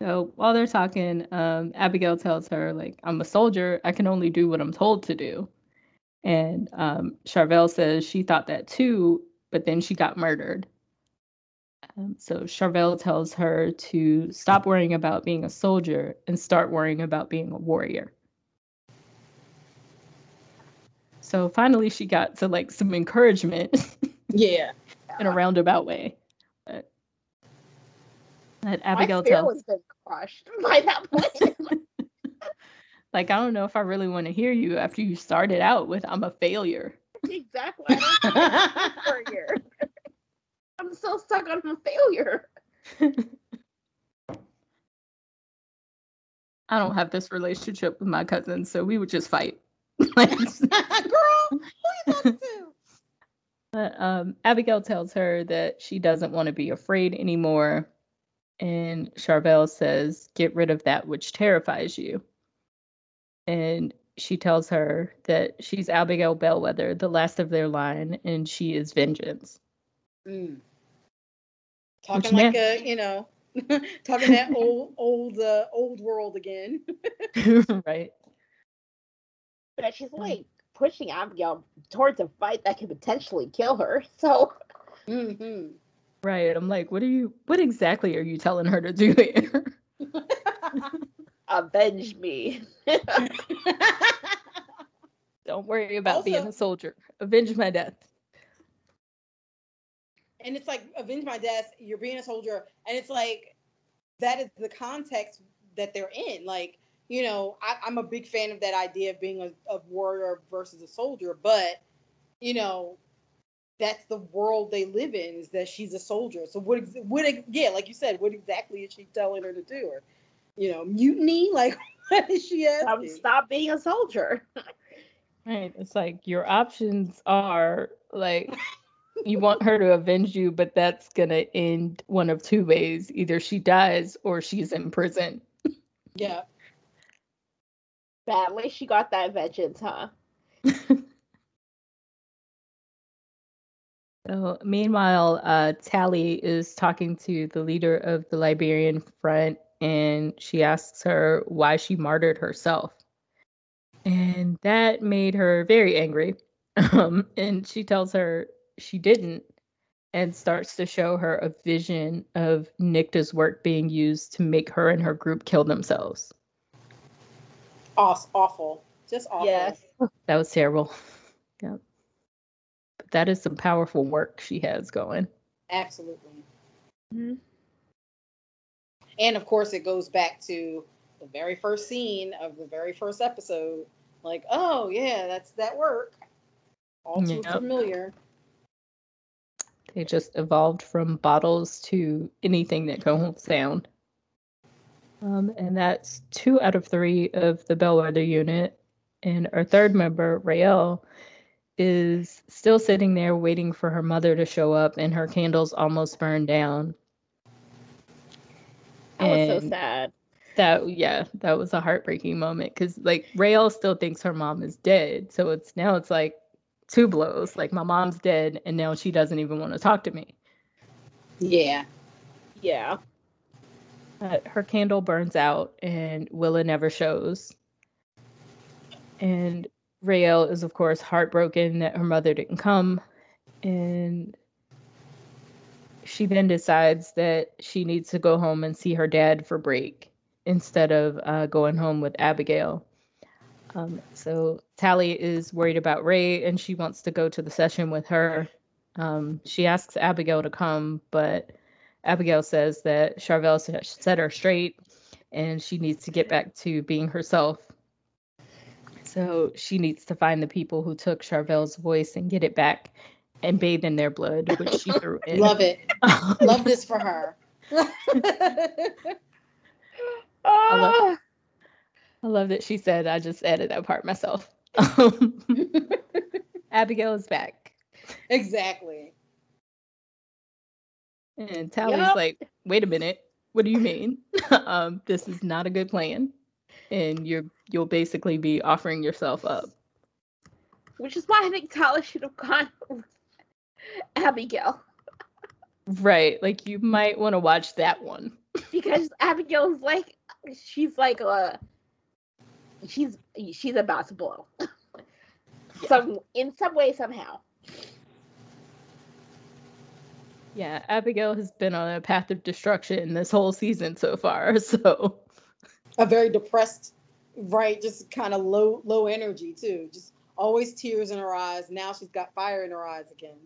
So while they're talking, um, Abigail tells her, like, I'm a soldier. I can only do what I'm told to do. And um, Charvel says she thought that too, but then she got murdered. Um, so Charvel tells her to stop worrying about being a soldier and start worrying about being a warrior. So finally, she got to like some encouragement. yeah. in a roundabout way. But that Abigail tells. was been crushed by that point. like I don't know if I really want to hear you after you started out with "I'm a failure." Exactly. I don't I'm so stuck on a failure. I don't have this relationship with my cousin, so we would just fight. Girl, who you talking to? But, um, Abigail tells her that she doesn't want to be afraid anymore. And Charvel says, Get rid of that which terrifies you. And she tells her that she's Abigail Bellwether, the last of their line, and she is vengeance. Mm. Talking Which like a, you know, talking that old, old, uh, old world again. right. But she's like pushing Abigail towards a fight that could potentially kill her. So. Mm-hmm. Right. I'm like, what are you? What exactly are you telling her to do here? Avenge me. Don't worry about also, being a soldier. Avenge my death. And it's like avenge my death you're being a soldier. And it's like that is the context that they're in. Like you know I, am a big fan of that idea of being a, a warrior versus a soldier. But you know that's the world they live in is that she's a soldier. So what what yeah like you said what exactly is she telling her to do? Or you know mutiny like what is she asking? stop being a soldier right it's like your options are like you want her to avenge you, but that's gonna end one of two ways. Either she dies or she's in prison. Yeah. Badly she got that vengeance, huh? so meanwhile, uh, Tally is talking to the leader of the Liberian Front and she asks her why she martyred herself. And that made her very angry. Um, and she tells her she didn't and starts to show her a vision of Nicte's work being used to make her and her group kill themselves. Awesome, awful. Just awful. Yes. That was terrible. Yeah. But that is some powerful work she has going. Absolutely. Mm-hmm. And of course, it goes back to the very first scene of the very first episode. Like, oh, yeah, that's that work. All too yep. familiar. They just evolved from bottles to anything that can hold sound. Um, and that's two out of three of the Bellwether unit. And our third member, Raelle, is still sitting there waiting for her mother to show up, and her candles almost burned down. That and was so sad. that yeah, that was a heartbreaking moment because like Raelle still thinks her mom is dead. So it's now it's like two blows. Like my mom's dead and now she doesn't even want to talk to me. Yeah. Yeah. But her candle burns out and Willa never shows. And Raelle is of course heartbroken that her mother didn't come and she then decides that she needs to go home and see her dad for break instead of uh, going home with Abigail. Um, so Tally is worried about Ray and she wants to go to the session with her. Um, she asks Abigail to come, but Abigail says that Charvel set her straight and she needs to get back to being herself. So she needs to find the people who took Charvel's voice and get it back and bathe in their blood, which she threw in. Love it. Love this for her. I love, I love that she said, I just added that part myself. Abigail is back. Exactly. And Tally's Yep. like, wait a minute. What do you mean? um, this is not a good plan. And you're you'll basically be offering yourself up. Which is why I think Tally should have gone with Abigail. Right. Like you might want to watch that one. Because Abigail's like she's like uh she's she's about to blow. Some in some way, somehow. Yeah, Abigail has been on a path of destruction this whole season so far. So A very depressed, right? Just kind of low, low energy too. Just always tears in her eyes. Now she's got fire in her eyes again.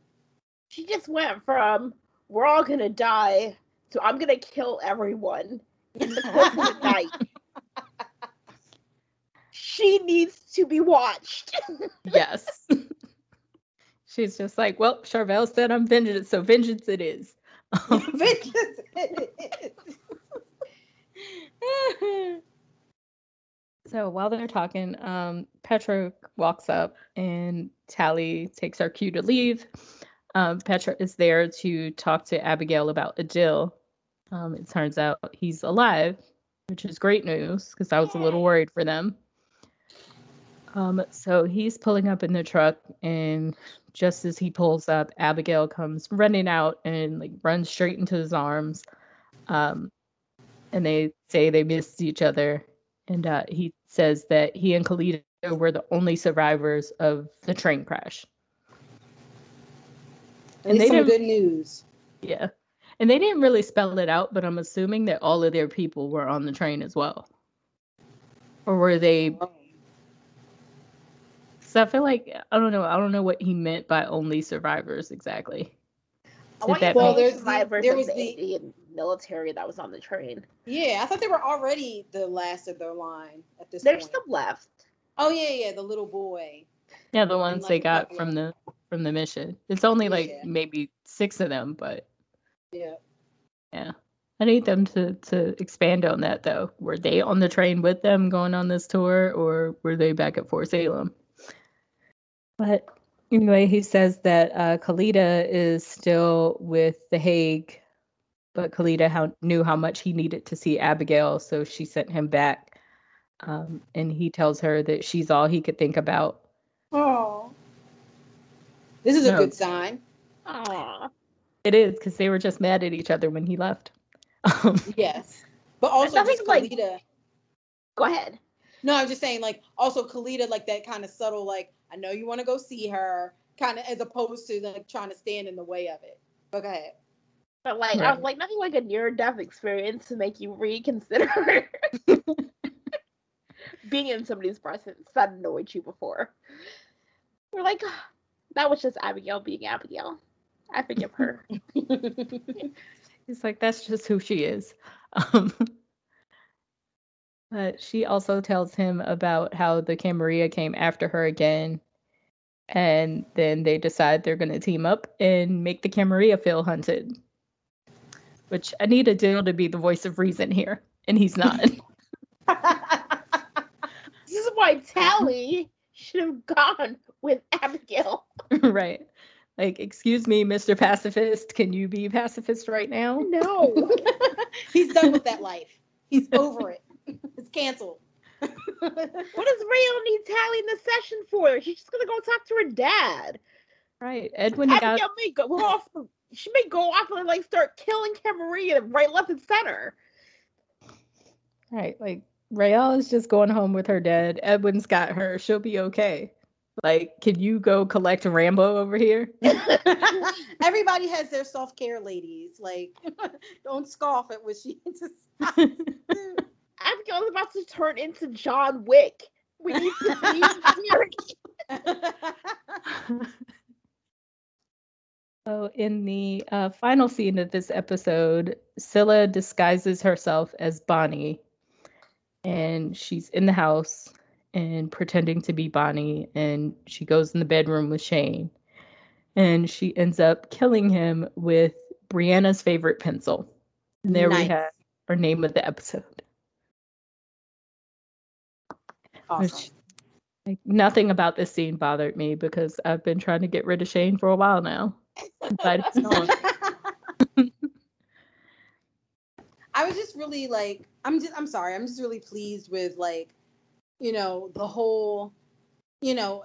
She just went from we're all gonna die to I'm gonna kill everyone in the course of the night. She needs to be watched. yes. She's just like, well, Charvel said I'm vengeance, so vengeance it is. Vengeance it is. So while they're talking, um, Petra walks up and Tally takes our cue to leave. Um, Petra is there to talk to Abigail about Adil. Um, it turns out he's alive, which is great news because I was a little worried for them. Um, so he's pulling up in the truck, and just as he pulls up, Abigail comes running out and like runs straight into his arms. Um, and they say they missed each other and uh, he says that he and Khalida were the only survivors of the train crash. And they some didn't- good news. Yeah, and they didn't really spell it out, but I'm assuming that all of their people were on the train as well, or were they? Oh, so I feel like I don't know. I don't know what he meant by only survivors exactly. Did that Well, know the there's the- survivors there was the the- Indian military that was on the train. Yeah, I thought they were already the last of their line at this There's point. some left. Oh yeah, yeah, the little boy. Yeah, the ones like, they got from the from the mission. It's only like Yeah. maybe six of them, but Yeah. Yeah. I need them to to expand on that though. Were they on the train with them going on this tour or were they back at Fort Salem? But anyway, he says that uh Khalida is still with the Hague, but Khalida how, knew how much he needed to see Abigail, so she sent him back. Um, and he tells her that she's all he could think about. Oh. This is a No. good sign. Aww. It is because they were just mad at each other when he left. Um, Yes. But also nothing just like- Khalida. Go ahead. No, I'm just saying, like, also Kalita, like that kind of subtle, like, I know you want to go see her, kind of as opposed to like trying to stand in the way of it. But go ahead. But like I was like nothing like a near death experience to make you reconsider being in somebody's presence that annoyed you before. We're like "Ah, that was just Abigail being Abigail. I forgive her. He's like, that's just who she is. Um, but she also tells him about how the Camarilla came after her again. And then they decide they're going to team up and make the Camarilla feel hunted. Which I need Adil to be the voice of reason here. And he's not. this is why Tally should have gone with Abigail. right. Like, excuse me, Mr. Pacifist. Can you be pacifist right now? No. He's done with that life. He's over it. It's canceled. what does Raelle need Tally in the session for? She's just gonna go talk to her dad. Right. Edwin got Abigail may go off. She may go off and like start killing Camarilla right, left, and center. right. Like Raelle is just going home with her dad. Edwin's got her. She'll be okay. Like, can you go collect Rambo over here? Everybody has their self care, ladies. Like, don't scoff at what she just. Abigail's about to turn into John Wick. We need to see So, in the uh, final scene of this episode, Scylla disguises herself as Bonnie, and she's in the house and pretending to be Bonnie, and she goes in the bedroom with Shane, and she ends up killing him with Brianna's favorite pencil. And there we have our name of the episode. awesome. Which, like, nothing about this scene bothered me because I've been trying to get rid of Shane for a while now. But it's gone. I was just really like, I'm just, I'm sorry, I'm just really pleased with like, you know, the whole, you know,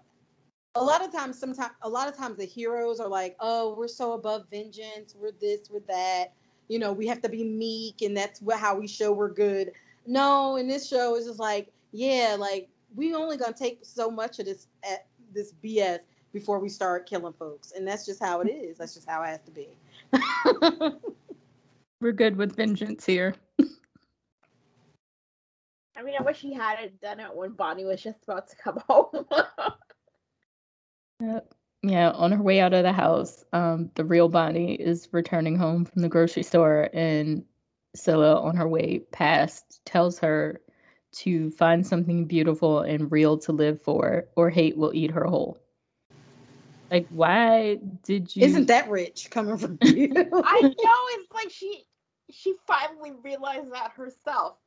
a lot of times, sometimes, a lot of times the heroes are like, oh, we're so above vengeance, we're this, we're that, you know, we have to be meek, and that's what how we show we're good. No, in this show, it's just like, yeah, like we only gonna take so much of this at this BS before we start killing folks, and that's just how it is. That's just how it has to be. We're good with vengeance here. I mean, I wish he hadn't done it when Bonnie was just about to come home. Yep. Yeah, on her way out of the house, um, the real Bonnie is returning home from the grocery store, and Scylla, on her way past, tells her to find something beautiful and real to live for, or hate will eat her whole. Like, why did you? Isn't that rich coming from you? I know it's like she she finally realized that herself.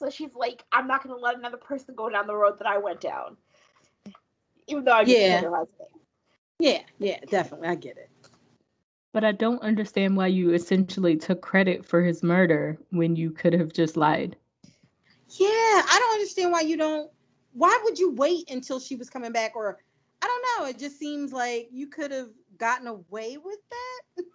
So she's like, I'm not gonna let another person go down the road that I went down. Even though I just Yeah. killed her husband. yeah, yeah, definitely. I get it. But I don't understand why you essentially took credit for his murder when you could have just lied. Yeah, I don't understand why you don't. Why would you wait until she was coming back? Or I don't know. It just seems like you could have gotten away with that.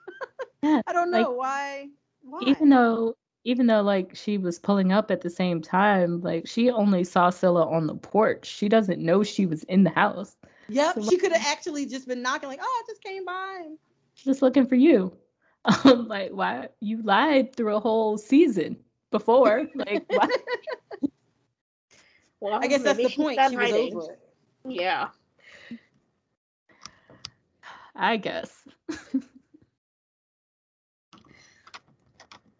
Yeah, I don't like, know why. Why? even though even though like she was pulling up at the same time like she only saw Scylla on the porch she doesn't know she was in the house yep, so she could have actually just been knocking, like, "Oh, I just came by." just looking for you um like why you lied through a whole season before like why Well, I guess that's the point. She was over it. Yeah. i guess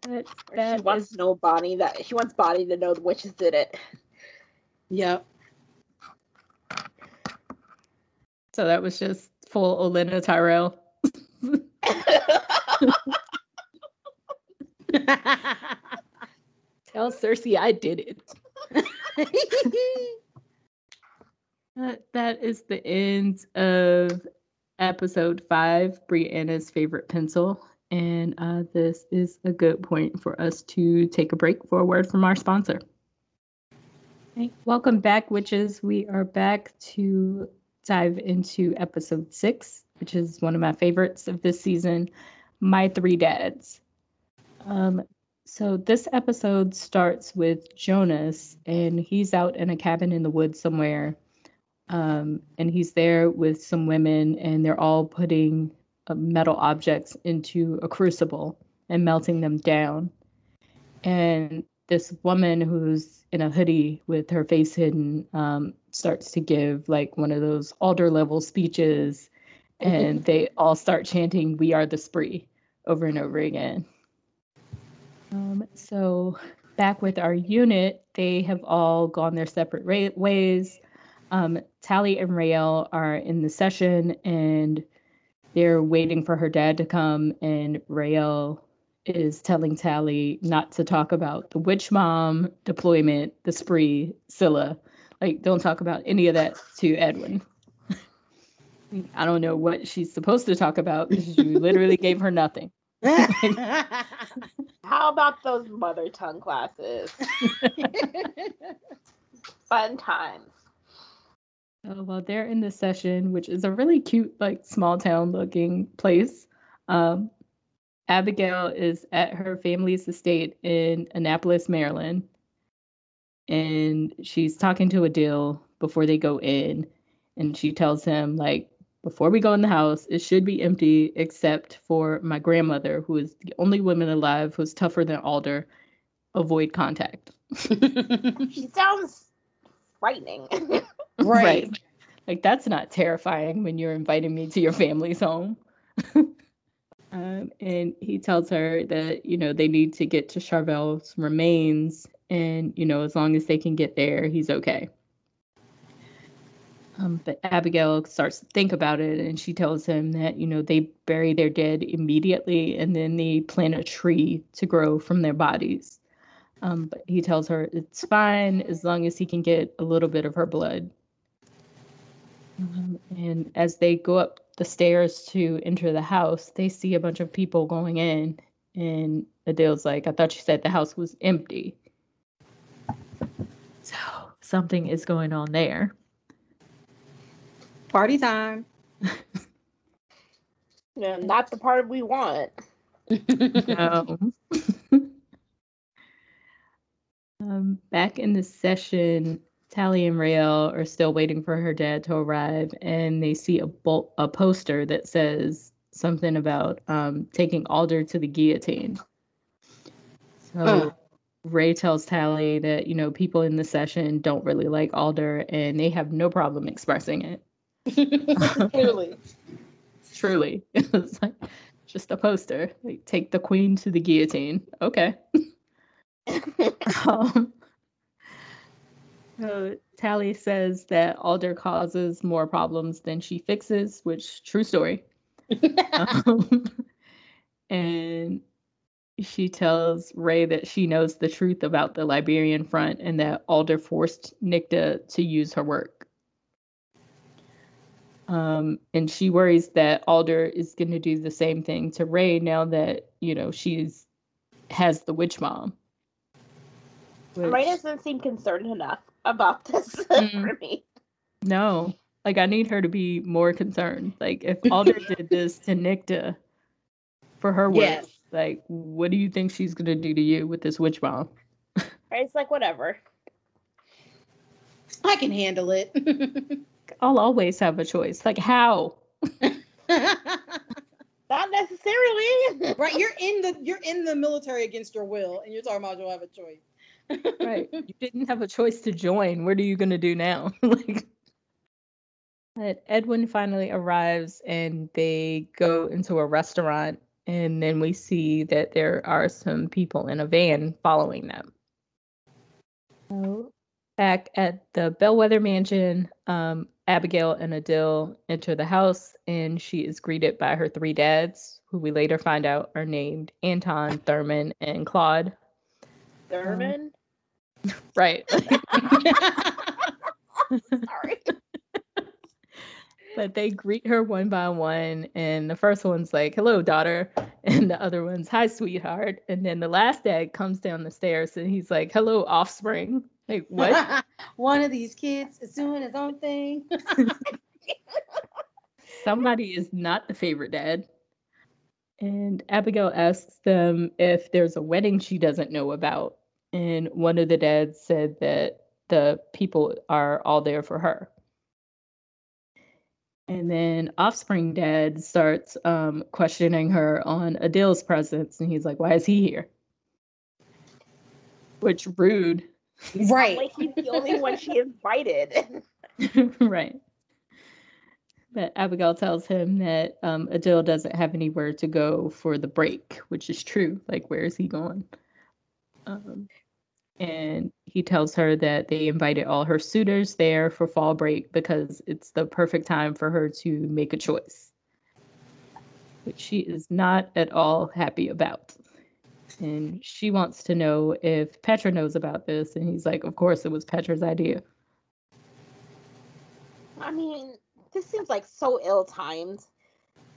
but Or that she wants is- to know Bonnie that she wants Bonnie to know the witches did it. Yep. so that was just full Olenna Tyrell tell Cersei I did it That, that is the end of episode five, Brianna's favorite pencil. And uh, this is a good point for us to take a break for a word from our sponsor. Welcome back, witches. We are back to dive into episode six, which is one of my favorites of this season My Three Dads. Um, so this episode starts with Jonas, and he's out in a cabin in the woods somewhere um, and he's there with some women, and they're all putting metal objects into a crucible and melting them down. And this woman who's in a hoodie with her face hidden um, starts to give like one of those altar level speeches, and they all start chanting, We are the spree over and over again. Um, so, back with our unit, they have all gone their separate ra- ways um, Tally and Raelle are in the session and they're waiting for her dad to come. And Raelle is telling Tally not to talk about the witch bomb deployment, the spree, Scylla. Like, don't talk about any of that to Edwin. I don't know what she's supposed to talk about because you literally gave her nothing. How about those mother tongue classes? Fun times. Oh, well, they're in this session, which is a really cute, like small town looking place. Um, Abigail is at her family's estate in Annapolis, Maryland, and she's talking to Adil before they go in, and she tells him like, before we go in the house, it should be empty except for my grandmother, who is the only woman alive who's tougher than Alder. Avoid contact. She sounds frightening. right. Like that's not terrifying when you're inviting me to your family's home. um, and he tells her that you know they need to get to Charvel's remains, and you know as long as they can get there, he's okay. Um, but Abigail starts to think about it, and she tells him that you know they bury their dead immediately, and then they plant a tree to grow from their bodies. Um, but he tells her it's fine as long as he can get a little bit of her blood. Um, and as they go up the stairs to enter the house, they see a bunch of people going in. And Adil's like, I thought you said the house was empty. So something is going on there. Party time. No, not the part we want. No. um, back in the session, Tally and Raelle are still waiting for her dad to arrive, and they see a bol- a poster that says something about um, taking Alder to the guillotine. So Uh. Ray tells Tally that you know people in the session don't really like Alder, and they have no problem expressing it. Clearly. Truly, it's like just a poster. Like take the queen to the guillotine. Okay. Um, so Tally says that Alder causes more problems than she fixes, which true story. Um, and she tells Ray that she knows the truth about the Liberian front and that Alder forced Nicte to use her work. Um, and she worries that Alder is going to do the same thing to Ray now that you know she's has the witch bomb. Ray Which- doesn't seem concerned enough about this Mm. for me. No, like I need her to be more concerned. Like if Alder did this to Nicte for her work, Yes. like what do you think she's gonna do to you with this witch bomb? it's like, whatever. I can handle it. I'll always have a choice. Like how? Not necessarily. right, you're in the you're in the military against your will, and you're talking about you'll have a choice. Right. you didn't have a choice to join. What are you gonna do now? like but Edwin finally arrives and they go into a restaurant and then we see that there are some people in a van following them. So back at the Bellwether Mansion, um, Abigail and Adil enter the house and she is greeted by her three dads, who we later find out are named Anton, Thurman, and Claude. Thurman? Right. Sorry. but they greet her one by one and the first one's like hello daughter and the other one's hi sweetheart and then the last dad comes down the stairs and he's like hello offspring like what One of these kids is doing his own thing. somebody is not the favorite dad and abigail asks them if there's a wedding she doesn't know about and one of the dads said that the people are all there for her And then Offspring Dad starts um, questioning her on Adil's presence, and he's like, "Why is he here?" Which rude, right. Like he's the only one she invited. right? But Abigail tells him that um, Adil doesn't have anywhere to go for the break, which is true. Like, where is he going? Um, and he tells her that they invited all her suitors there for fall break because it's the perfect time for her to make a choice, which she is not at all happy about. And she wants to know if Petra knows about this. And he's like, Of course, it was Petra's idea. I mean, this seems like so ill timed.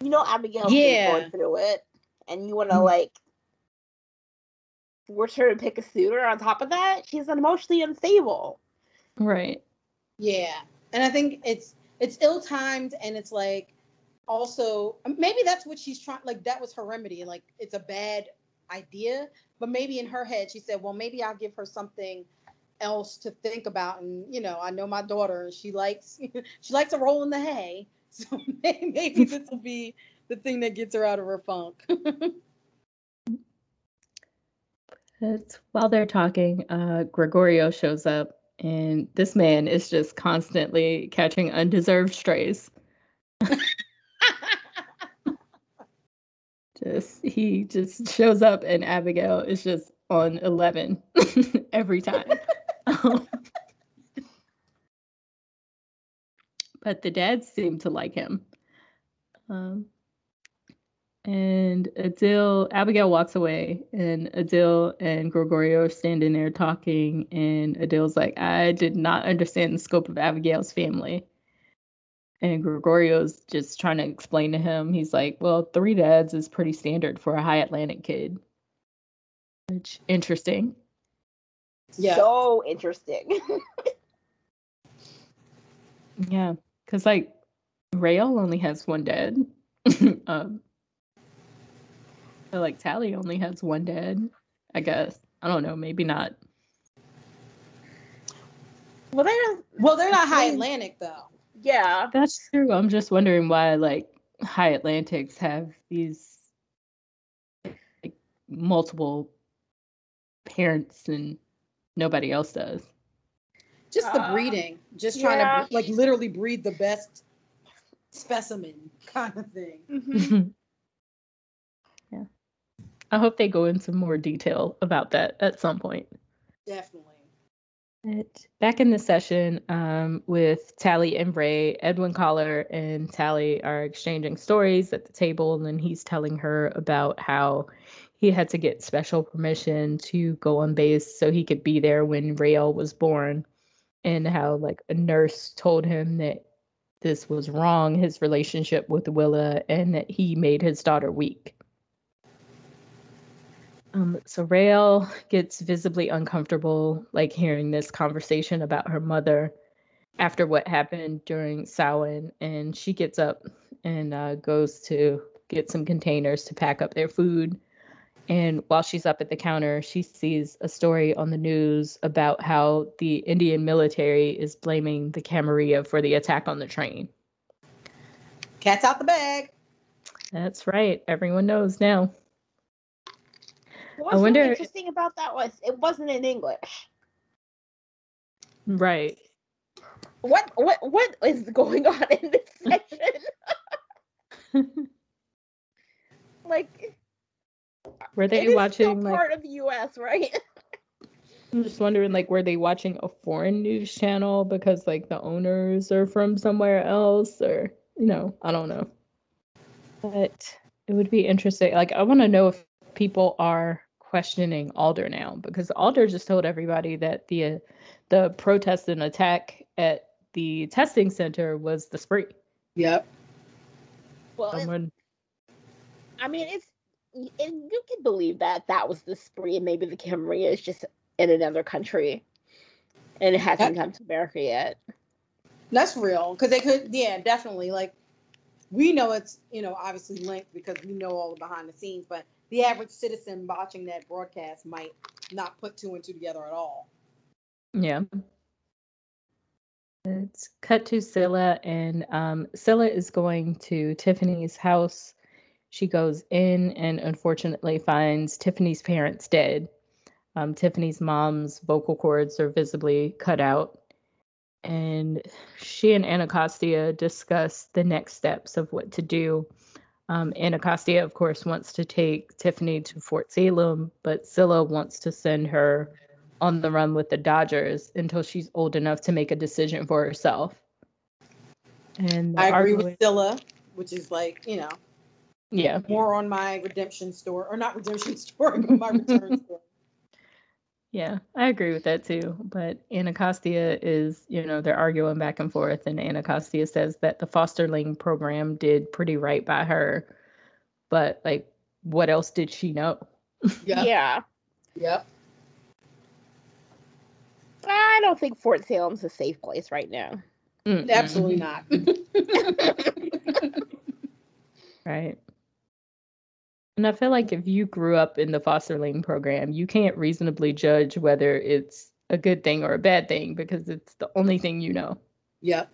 You know, Abigail's Yeah. going through it, and you want to Mm. like force her to pick a suitor. On top of that, she's emotionally unstable. Right. Yeah. And I think it's it's ill timed and it's like also maybe that's what she's trying like that was her remedy. Like it's a bad idea, but maybe in her head she said, Well, maybe I'll give her something else to think about. And you know, I know my daughter and she likes she likes to roll in the hay. So maybe this will be the thing that gets her out of her funk. But while they're talking, uh, Gregorio shows up, and this man is just constantly catching undeserved strays. just he just shows up, and Abigail is just on eleven every time. Um, but the dads seem to like him. Um, and Adil, Abigail walks away, and Adil and Gregorio are standing there talking. And Adil's like, I did not understand the scope of Abigail's family. And Gregorio's just trying to explain to him. He's like, Well, three dads is pretty standard for a high Atlantic kid. Which interesting. Yeah. So interesting. yeah. Cause like Raelle only has one dad. um feel like Tally only has one dad. I guess. I don't know. Maybe not. Well, they're well, they're not high Atlantic though. Yeah, that's true. I'm just wondering why like high Atlantics have these like multiple parents and nobody else does. Just the uh, breeding, just trying yeah. to like literally breed the best specimen kind of thing. Mm-hmm. I hope they go into more detail about that at some point. Definitely. But back in the session um, with Tally and Ray, Edwin Collar and Tally are exchanging stories at the table, and then he's telling her about how he had to get special permission to go on base so he could be there when Raelle was born, and how like a nurse told him that this was wrong, his relationship with Willa, and that he made his daughter weak. Um, so Raelle gets visibly uncomfortable, like hearing this conversation about her mother after what happened during Samhain, and she gets up and uh, goes to get some containers to pack up their food. And while she's up at the counter, she sees a story on the news about how the Indian military is blaming the Camarilla for the attack on the train. Cat's out the bag. That's right. Everyone knows now. What's I wonder. interesting about that was it wasn't in English. Right. What what what is going on in this section? like, were they watching like, part of the U.S. Right? I'm just wondering, like, were they watching a foreign news channel because like the owners are from somewhere else, or you know, I don't know. But it would be interesting. Like, I want to know if people are questioning Alder now because Alder just told everybody that the uh, the protest and attack at the testing center was the spree. Yep. Well, Someone... I mean, it's you can believe that that was the spree, and maybe the Camarilla is just in another country, and it hasn't that, come to America yet. That's real because they could, yeah, definitely. Like we know it's you know obviously linked because we know all the behind the scenes, but the average citizen watching that broadcast might not put two and two together at all. Yeah. It's cut to Scylla, and um, Scylla is going to Tiffany's house. She goes in and unfortunately finds Tiffany's parents dead. Um, Tiffany's mom's vocal cords are visibly cut out. And she and Anacostia discuss the next steps of what to do. Um, Anacostia, of course, wants to take Tiffany to Fort Salem, but Scylla wants to send her on the run with the Dodgers until she's old enough to make a decision for herself. And I agree with Scylla, which is like, you know, yeah, more on my redemption story, or not redemption story, but my return story. Yeah, I agree with that too. But Anacostia is, you know, they're arguing back and forth, and Anacostia says that the fosterling program did pretty right by her. But like, what else did she know? Yeah. yeah. Yep. I don't think Fort Salem's a safe place right now. Mm-hmm. Absolutely not. right. And I feel like if you grew up in the fosterling program, you can't reasonably judge whether it's a good thing or a bad thing because it's the only thing you know. Yep.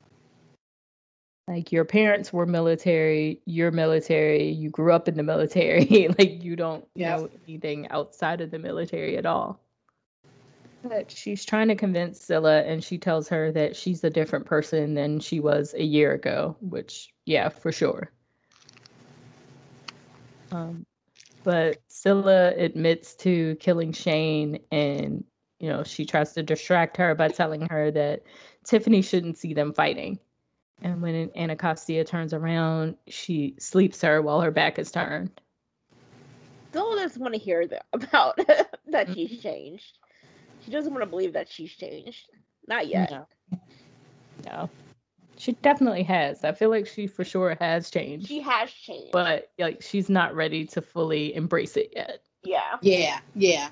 Like your parents were military, you're military, you grew up in the military, like you don't yep. know anything outside of the military at all. But she's trying to convince Scylla, and she tells her that she's a different person than she was a year ago, which, yeah, for sure. Um, but Scylla admits to killing Shane, and you know she tries to distract her by telling her that Tiffany shouldn't see them fighting. And when Anacostia turns around, she sleeps her while her back is turned. Scylla doesn't want to hear that, about that she's mm-hmm. changed. She doesn't want to believe that she's changed. Not yet. No. no. She definitely has. I feel like she for sure has changed. She has changed. But like she's not ready to fully embrace it yet. Yeah. Yeah. Yeah.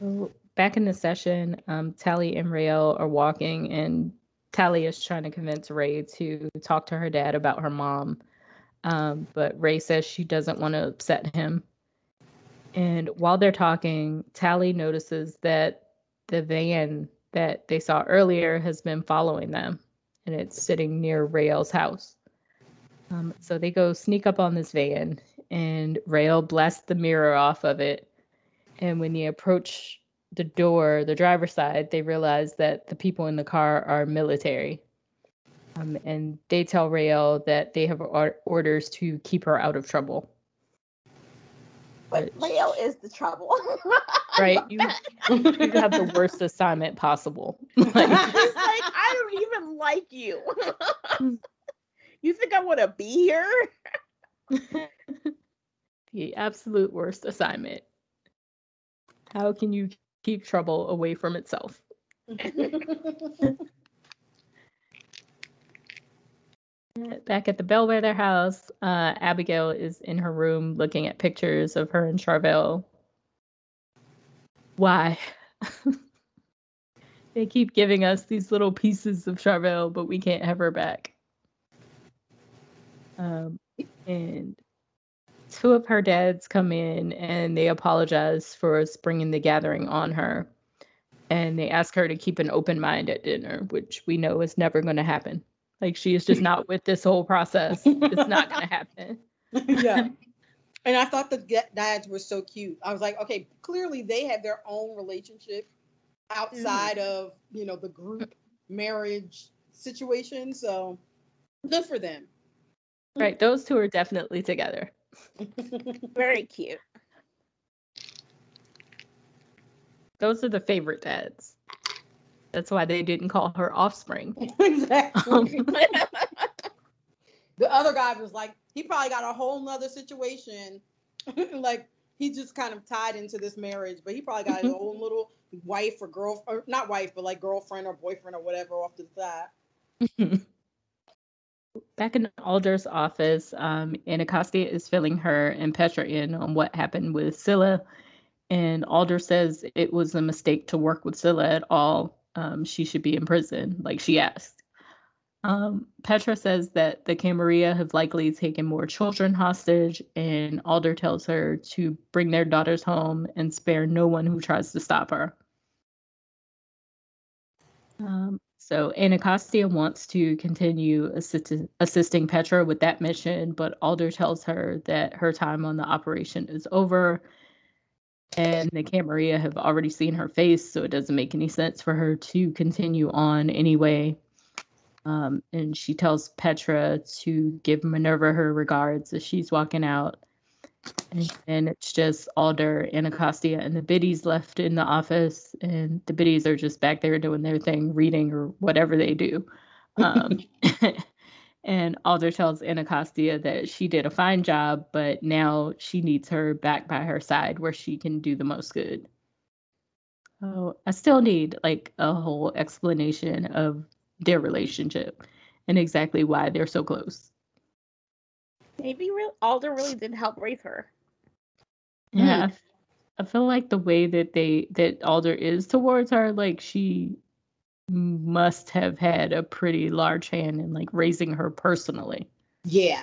So back in the session, um, Tally and Raelle are walking and Tally is trying to convince Ray to talk to her dad about her mom. Um, but Ray says she doesn't want to upset him. And while they're talking, Tally notices that the van that they saw earlier has been following them and it's sitting near Raelle's house. Um, so they go sneak up on this van and Raelle blasts the mirror off of it. And when they approach the door, the driver's side, they realize that the people in the car are military. Um, and they tell Raelle that they have or- orders to keep her out of trouble. But Raelle is the trouble. right. You, you have the worst assignment possible. like, like, I don't even like you. you think I want to be here? the absolute worst assignment. How can you keep trouble away from itself? Back at the Bellweather house, uh, Abigail is in her room looking at pictures of her and Charvel. Why? they keep giving us these little pieces of Charvel, but we can't have her back. Um, and two of her dads come in and they apologize for springing the gathering on her. And they ask her to keep an open mind at dinner, which we know is never going to happen. Like she is just not with this whole process. It's not gonna happen. yeah. And I thought the dads were so cute. I was like, okay, clearly they have their own relationship outside mm. of, you know, the group marriage situation. So good for them. Right. Those two are definitely together. Very cute. Those are the favorite dads. That's why they didn't call her offspring. exactly. Um, the other guy was like, he probably got a whole nother situation. like he just kind of tied into this marriage, but he probably got his own little wife or girl, or not wife, but like girlfriend or boyfriend or whatever off to the side. Back in Alder's office, um, Anacostia is filling her and Petra in on what happened with Scylla. And Alder says it was a mistake to work with Scylla at all um, she should be in prison, like she asked. Um, Petra says that the Camarilla have likely taken more children hostage, and Alder tells her to bring their daughters home and spare no one who tries to stop her. Um, so Anacostia wants to continue assist- assisting Petra with that mission, but Alder tells her that her time on the operation is over and the Camarilla have already seen her face, so it doesn't make any sense for her to continue on anyway. Um, and she tells Petra to give Minerva her regards as she's walking out. And, and it's just Alder, Anacostia, and the biddies left in the office, and the biddies are just back there doing their thing, reading or whatever they do. Um, And Alder tells Anacostia that she did a fine job, but now she needs her back by her side where she can do the most good. Oh, I still need like a whole explanation of their relationship and exactly why they're so close. Maybe real Alder really did help raise her. Yeah. Hmm. I feel like the way that they that Alder is towards her, like she must have had a pretty large hand in like raising her personally. Yeah.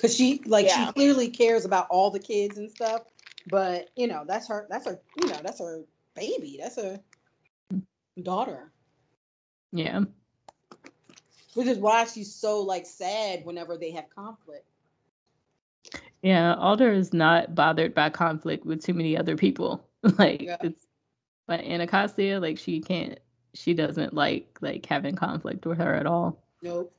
Cause she like yeah. she clearly cares about all the kids and stuff. But you know, that's her that's her you know, that's her baby. That's a daughter. Yeah. Which is why she's so like sad whenever they have conflict. Yeah, Alder is not bothered by conflict with too many other people. like yeah. it's but Anacostia, like she can't she doesn't like like having conflict with her at all. Nope.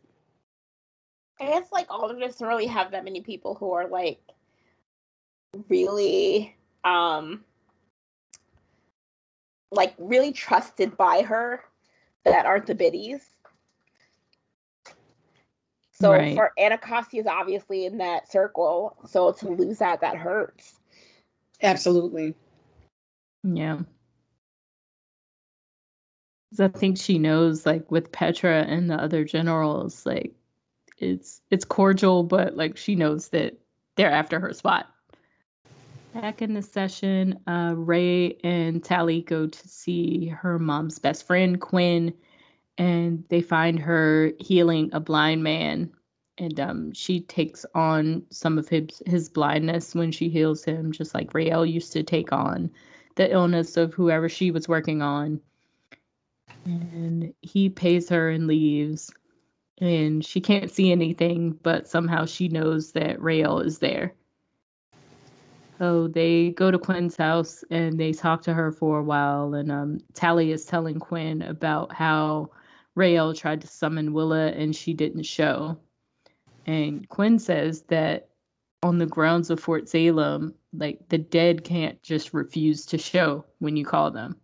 I guess like Alder doesn't really have that many people who are like really um like really trusted by her that aren't the biddies. So right. for Anacostia is obviously in that circle. So to lose that, that hurts. Absolutely. Yeah. I think she knows, like with Petra and the other generals, like it's it's cordial, but like she knows that they're after her spot. Back in the session, uh, Ray and Tally go to see her mom's best friend, Quinn, and they find her healing a blind man. And um, she takes on some of his, his blindness when she heals him, just like Raelle used to take on the illness of whoever she was working on. And he pays her and leaves. And she can't see anything, but somehow she knows that Raelle is there. So they go to Quinn's house and they talk to her for a while. And um, Tally is telling Quinn about how Raelle tried to summon Willa and she didn't show. And Quinn says that on the grounds of Fort Salem, like the dead can't just refuse to show when you call them.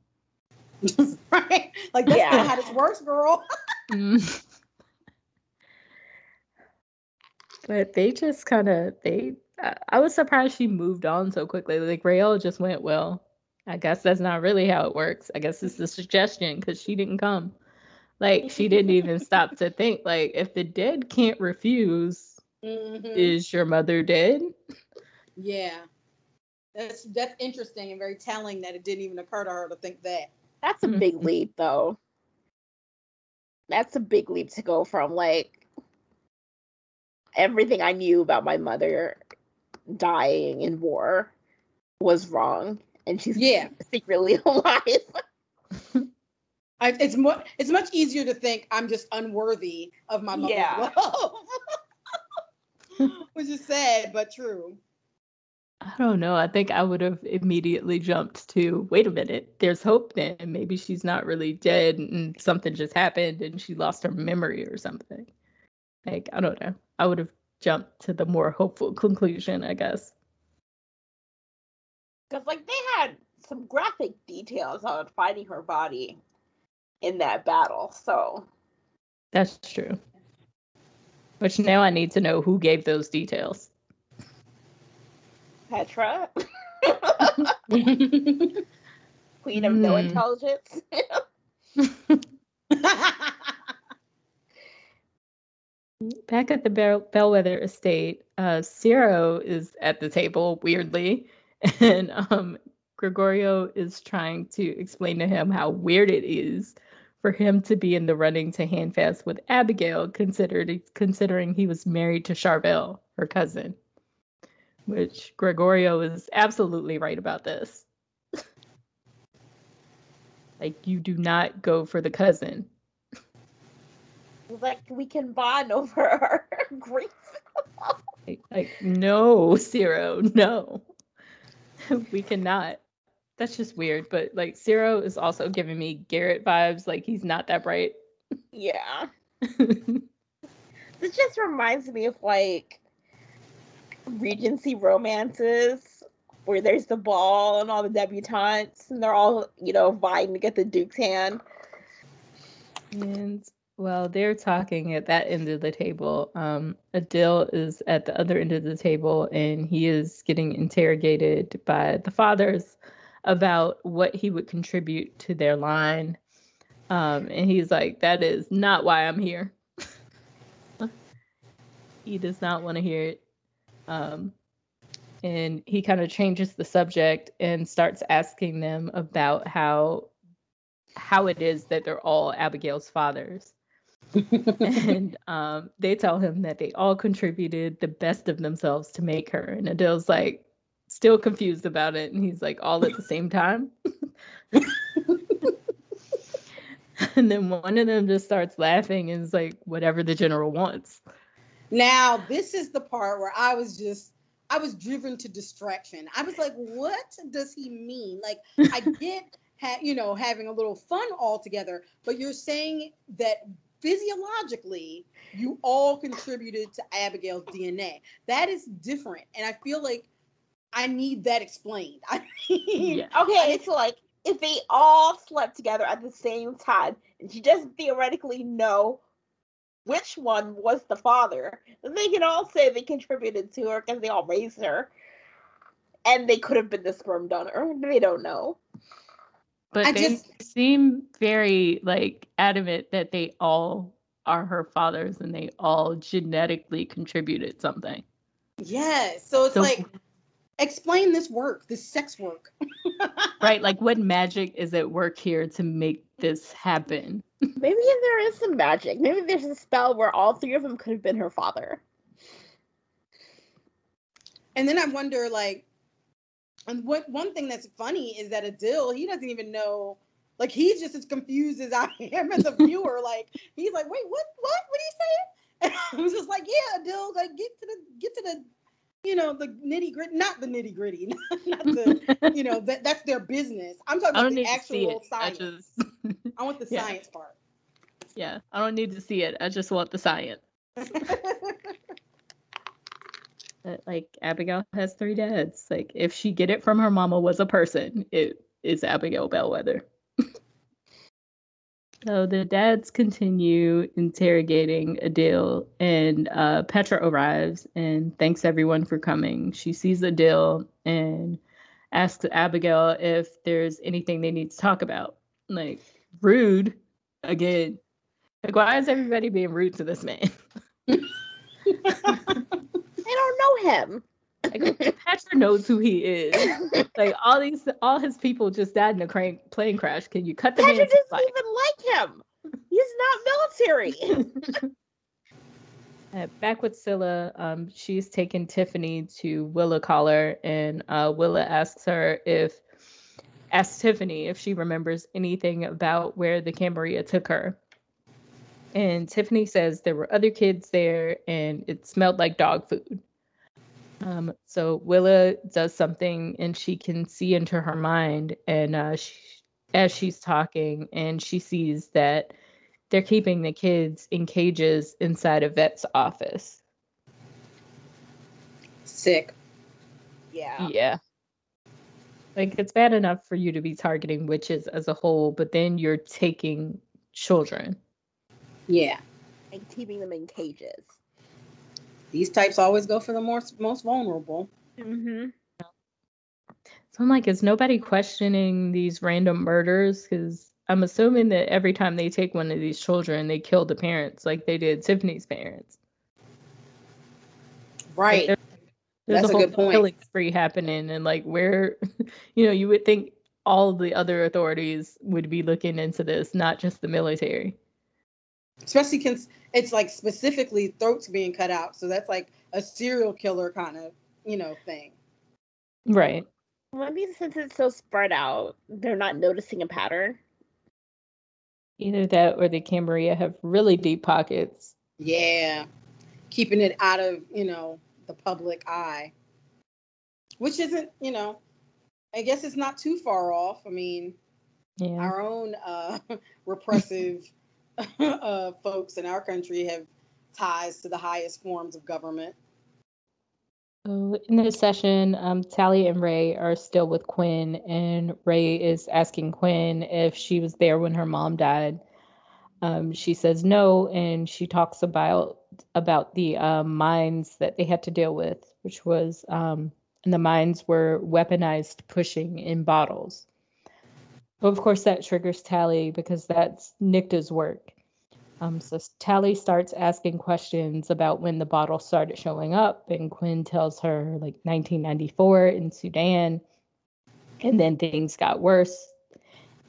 right? Like that's yeah. how this works, girl. Mm. but they just kind of they I was surprised she moved on so quickly. Like Raelle just went, well, I guess that's not really how it works. I guess it's a suggestion because she didn't come. Like she didn't even stop to think. Like if the dead can't refuse, mm-hmm. is your mother dead? Yeah, that's that's interesting and very telling that it didn't even occur to her to think that. That's a big mm-hmm. leap, though. That's a big leap to go from like everything I knew about my mother dying in war was wrong and she's yeah secretly alive I, it's more it's much easier to think i'm just unworthy of my mother's yeah. love which is sad but true I don't know. I think I would have immediately jumped to wait a minute, there's hope then. Maybe she's not really dead and something just happened and she lost her memory or something. Like, I don't know. I would have jumped to the more hopeful conclusion, I guess. Because, like, they had some graphic details on finding her body in that battle, so. That's true. Which now I need to know who gave those details. Petra. Queen of mm. no hmm. intelligence. Back at the Bell- Bellweather estate, uh, Ciro is at the table weirdly, and um, Gregorio is trying to explain to him how weird it is for him to be in the running to Handfast with Abigail, considered considering he was married to Charvel, her cousin. Which Gregorio is absolutely right about this. like you do not go for the cousin like we can bond over our grief. like, like, no, Ciro, no. we cannot. That's just weird. But like Ciro is also giving me Gerit vibes, like he's not that bright. Yeah. this just reminds me of like Regency romances where there's the ball and all the debutantes and they're all, you know, vying to get the Duke's hand. And while they're talking at that end of the table. Um, Adil is at the other end of the table, and he is getting interrogated by the fathers about what he would contribute to their line. Um, and he's like, "That is not why I'm here." he does not want to hear it. Um, and he kind of changes the subject and starts asking them about how how it is that they're all Abigail's fathers. and um, they tell him that they all contributed the best of themselves to make her. And Adil's like, still confused about it. And he's like, all at the same time. and then one of them just starts laughing and is like, whatever the general wants. Now, this is the part where I was just I was driven to distraction. I was like, what does he mean? Like, I get, ha- you know, having a little fun all together, but you're saying that physiologically, you all contributed to Abigail's DNA. That is different. And I feel like I need that explained. I mean, yeah. okay, it's so like if they all slept together at the same time, and you just theoretically know which one was the father. They can all say they contributed to her because they all raised her. And they could have been the sperm donor. They don't know. But I they just, seem very like adamant that they all are her fathers and they all genetically contributed something. Yeah. So it's so, like explain this work, this sex work. right. Like what magic is at work here to make this happen? Maybe there is some magic. Maybe there's a spell where all three of them could have been her father. And then I wonder, like, and what one thing that's funny is that Adil, he doesn't even know, like, he's just as confused as I am as a viewer. like, he's like, wait, what, what, what are you saying? And I was just like, yeah, Adil, like, get to the, get to the you know the nitty gritty, not the nitty gritty, not, the you know that that's their business. I'm talking about the actual science. I, just... I want the yeah. science part. Yeah, I don't need to see it. I just want the science. like Abigail has three dads. Like if she get it from her mama was a person, it is Abigail Bellweather. So the dads continue interrogating Adil, and uh, Petra arrives and thanks everyone for coming. She sees Adil and asks Abigail if there's anything they need to talk about. Like, rude again. Like, why is everybody being rude to this man? they don't know him. Like, knows who he is. like all these, all his people just died in a crane, plane crash. Can you cut the Petra doesn't even like him. He's not military. Uh, back with Scylla, um, she's taken Tiffany to Willa Collar, and uh, Willa asks her if, asks Tiffany if she remembers anything about where the Camarilla took her. And Tiffany says there were other kids there, and it smelled like dog food. Um, so Willa does something and she can see into her mind, and uh, she, as she's talking, and she sees that they're keeping the kids in cages inside a vet's office. Sick. Yeah. Yeah. Like it's bad enough for you to be targeting witches as a whole, but then you're taking children. Yeah. And keeping them in cages these types always go for the most most vulnerable. Mm-hmm. So I'm like, is nobody questioning these random murders? Because I'm assuming that every time they take one of these children, they kill the parents, like they did Tiffany's parents. Right. Like there's, That's a, a good point. Killing spree happening, and like where, you know, you would think all the other authorities would be looking into this, not just the military especially because it's like specifically throats being cut out. So that's like a serial killer kind of, you know, thing. Right. Maybe since it's so spread out, they're not noticing a pattern. Either that or the Camarilla have really deep pockets. Yeah. Keeping it out of, you know, the public eye. Which isn't, you know, I guess it's not too far off. I mean, yeah. our own uh, repressive uh, folks in our country have ties to the highest forms of government. So in this session, um, Tally and Ray are still with Quinn, and Ray is asking Quinn if she was there when her mom died. Um, she says no, and she talks about about the um, mines that they had to deal with, which was um, and the mines were weaponized pushing in bottles. Of course, that triggers Tally because that's Nicte's work. Um, so Tally starts asking questions about when the bottle started showing up, and Quinn tells her like 1994 in Sudan. And then things got worse,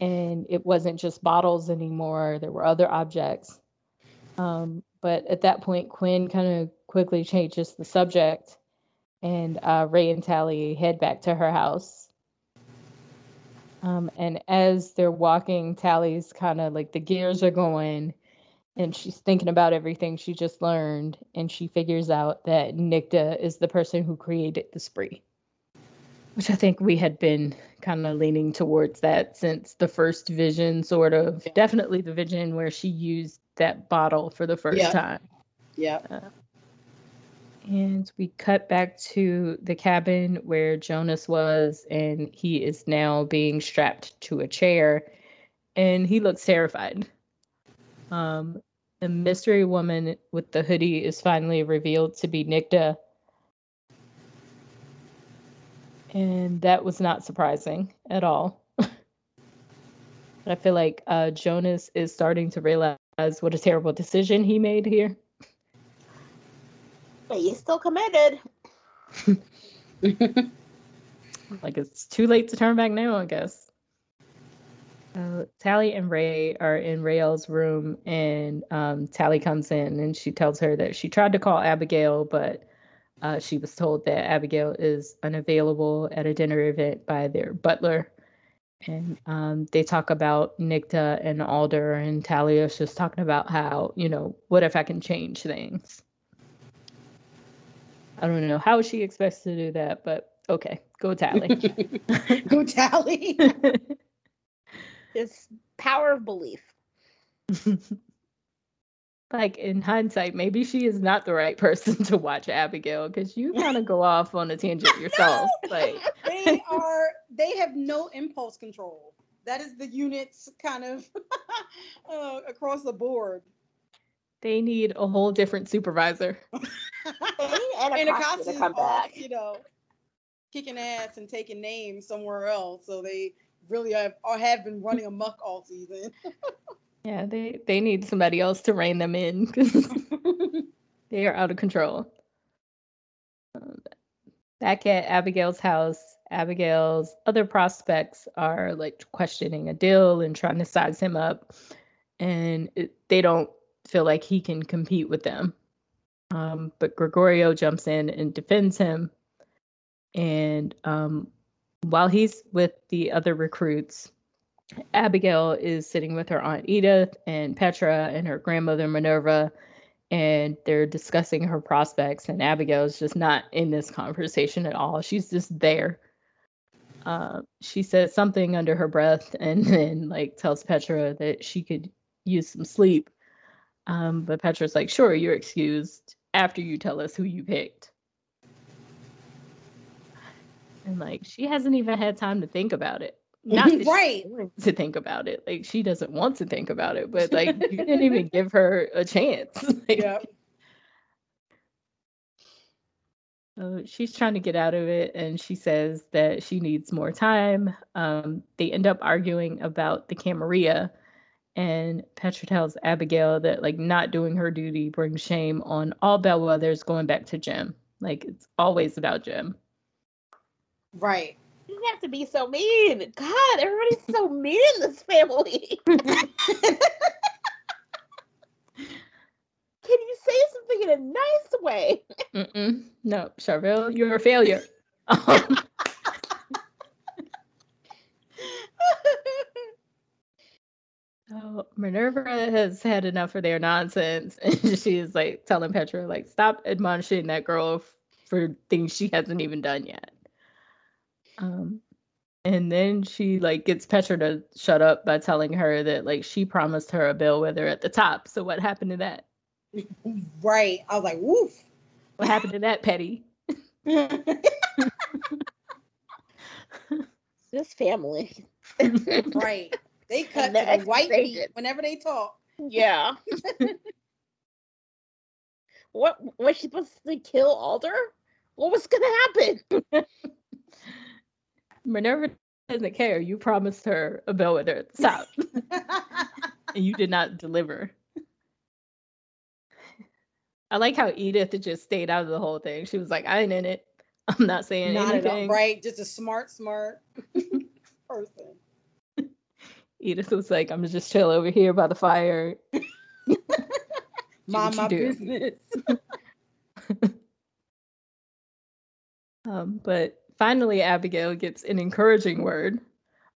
and it wasn't just bottles anymore, there were other objects. Um, but at that point, Quinn kind of quickly changes the subject, and uh, Ray and Tally head back to her house. Um, and as they're walking, Tally's kind of like the gears are going and she's thinking about everything she just learned and she figures out that Nicte is the person who created the spree. Which i think we had been kind of leaning towards that since the first vision sort of. Definitely the vision where she used that bottle for the first yeah. time. Yeah. Uh, and we cut back to the cabin where jonas was and he is now being strapped to a chair and he looks terrified um, the mystery woman with the hoodie is finally revealed to be Nicte. And that was not surprising at all. I feel like uh, Jonas is starting to realize what a terrible decision he made here. But he's still committed. like it's too late to turn back now, I guess. Uh, Tally and Ray are in Raelle's room, and um, Tally comes in and she tells her that she tried to call Abigail, but uh, she was told that Abigail is unavailable at a dinner event by their butler. And um, they talk about Nicte and Alder, and Talia is just talking about how, you know, what if I can change things? I don't know how she expects to do that, but okay, go Tally. go Tally. It's power of belief. like in hindsight, maybe she is not the right person to watch Abigail because you kind of go off on a tangent yourself. like they are, they have no impulse control. That is the units kind of uh, across the board. They need a whole different supervisor. Anacostia to come back. you know, kicking ass and taking names somewhere else. So they really have or have been running amok all season. yeah, they they need somebody else to rein them in because they are out of control. Um, back at Abigail's house, Abigail's other prospects are like questioning Adil and trying to size him up, and it, they don't feel like he can compete with them. Um, but Gregorio jumps in and defends him, and um, while he's with the other recruits, Abigail is sitting with her Aunt Edith and Petra and her grandmother Minerva, and they're discussing her prospects. And Abigail is just not in this conversation at all. She's just there. Uh, she says something under her breath and then like tells Petra that she could use some sleep. Um, but Petra's like, sure, you're excused after you tell us who you picked. And like she hasn't even had time to think about it. Not right to think about it. Like she doesn't want to think about it, but like you didn't even give her a chance. like, yeah. So she's trying to get out of it, and she says that she needs more time. Um, they end up arguing about the Camarilla, and Petra tells Abigail that like not doing her duty brings shame on all bellweathers going back to Jim. Like it's always about Jim. Right. You have to be so mean. God, everybody's so mean in this family. Can you say something in a nice way? Mm-mm. No, Charvel, you're a failure. Um, Oh, Minerva has had enough of their nonsense, and she's like telling Petra, like, stop admonishing that girl f- for things she hasn't even done yet. Um, and then she like gets Petra to shut up by telling her that like she promised her a bill bellweather at the top. So what happened to that? Right. I was like, woof. What happened to that, Petty? this family. right. They cut the to the white meat whenever they talk. Yeah. what was she supposed to kill Alder? What was gonna happen? Minerva doesn't care. You promised her a bellweather at the top, and you did not deliver. I like how Edith just stayed out of the whole thing. She was like, I ain't in it. I'm not saying not anything. All, right. Just a smart, smart person. Edith was like, I'm just chill over here by the fire. Mind my business. um, but finally, Abigail gets an encouraging word.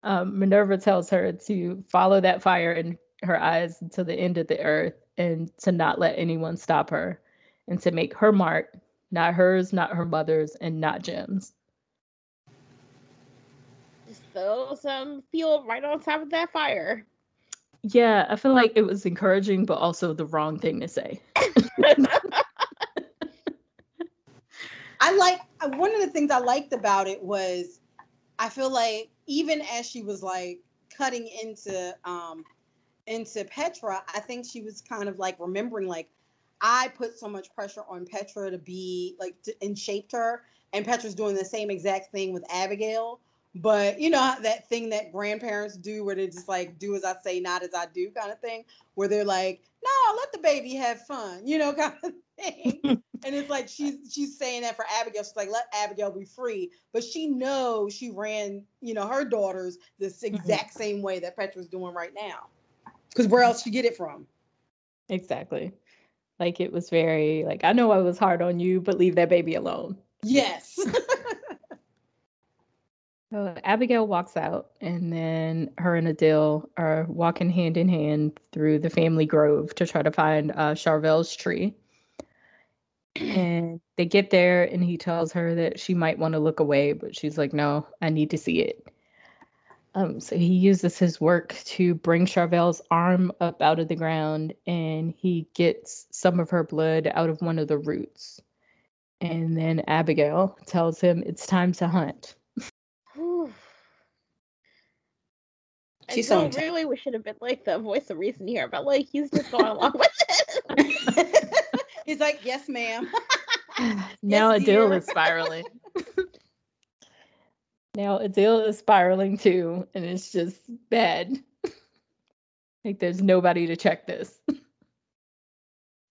Um, Minerva tells her to follow that fire in her eyes to the end of the earth and to not let anyone stop her and to make her mark, not hers, not her mother's, and not Jim's. Just throw some fuel right on top of that fire. Yeah, I feel like it was encouraging, but also the wrong thing to say. I like uh, one of the things I liked about it was I feel like even as she was like cutting into um into Petra, I think she was kind of like remembering like I put so much pressure on Petra to be like to, and shaped her, and Petra's doing the same exact thing with Abigail. But you know that thing that grandparents do, where they just like do as I say, not as I do, kind of thing, where they're like, "No, let the baby have fun," you know, kind of thing. and it's like she's she's saying that for Abigail. She's like, "Let Abigail be free," but she knows she ran, you know, her daughters this mm-hmm. exact mm-hmm. same way that Petra's doing right now. Because where else you get it from? Exactly. Like it was very like I know I was hard on you, but leave that baby alone. Yes. so Abigail walks out, and then her and Adil are walking hand in hand through the family grove to try to find uh, Charvel's tree. And they get there, and he tells her that she might want to look away, but she's like, "No, I need to see it." Um, so he uses his work to bring Charvel's arm up out of the ground and he gets some of her blood out of one of the roots. And then Abigail tells him it's time to hunt. She's I so really we should have been like the voice of reason here, but like he's just going along with it. he's like, yes, ma'am. now yes, Adil is spiraling. Now Adil is spiraling too, and it's just bad. like there's nobody to check this.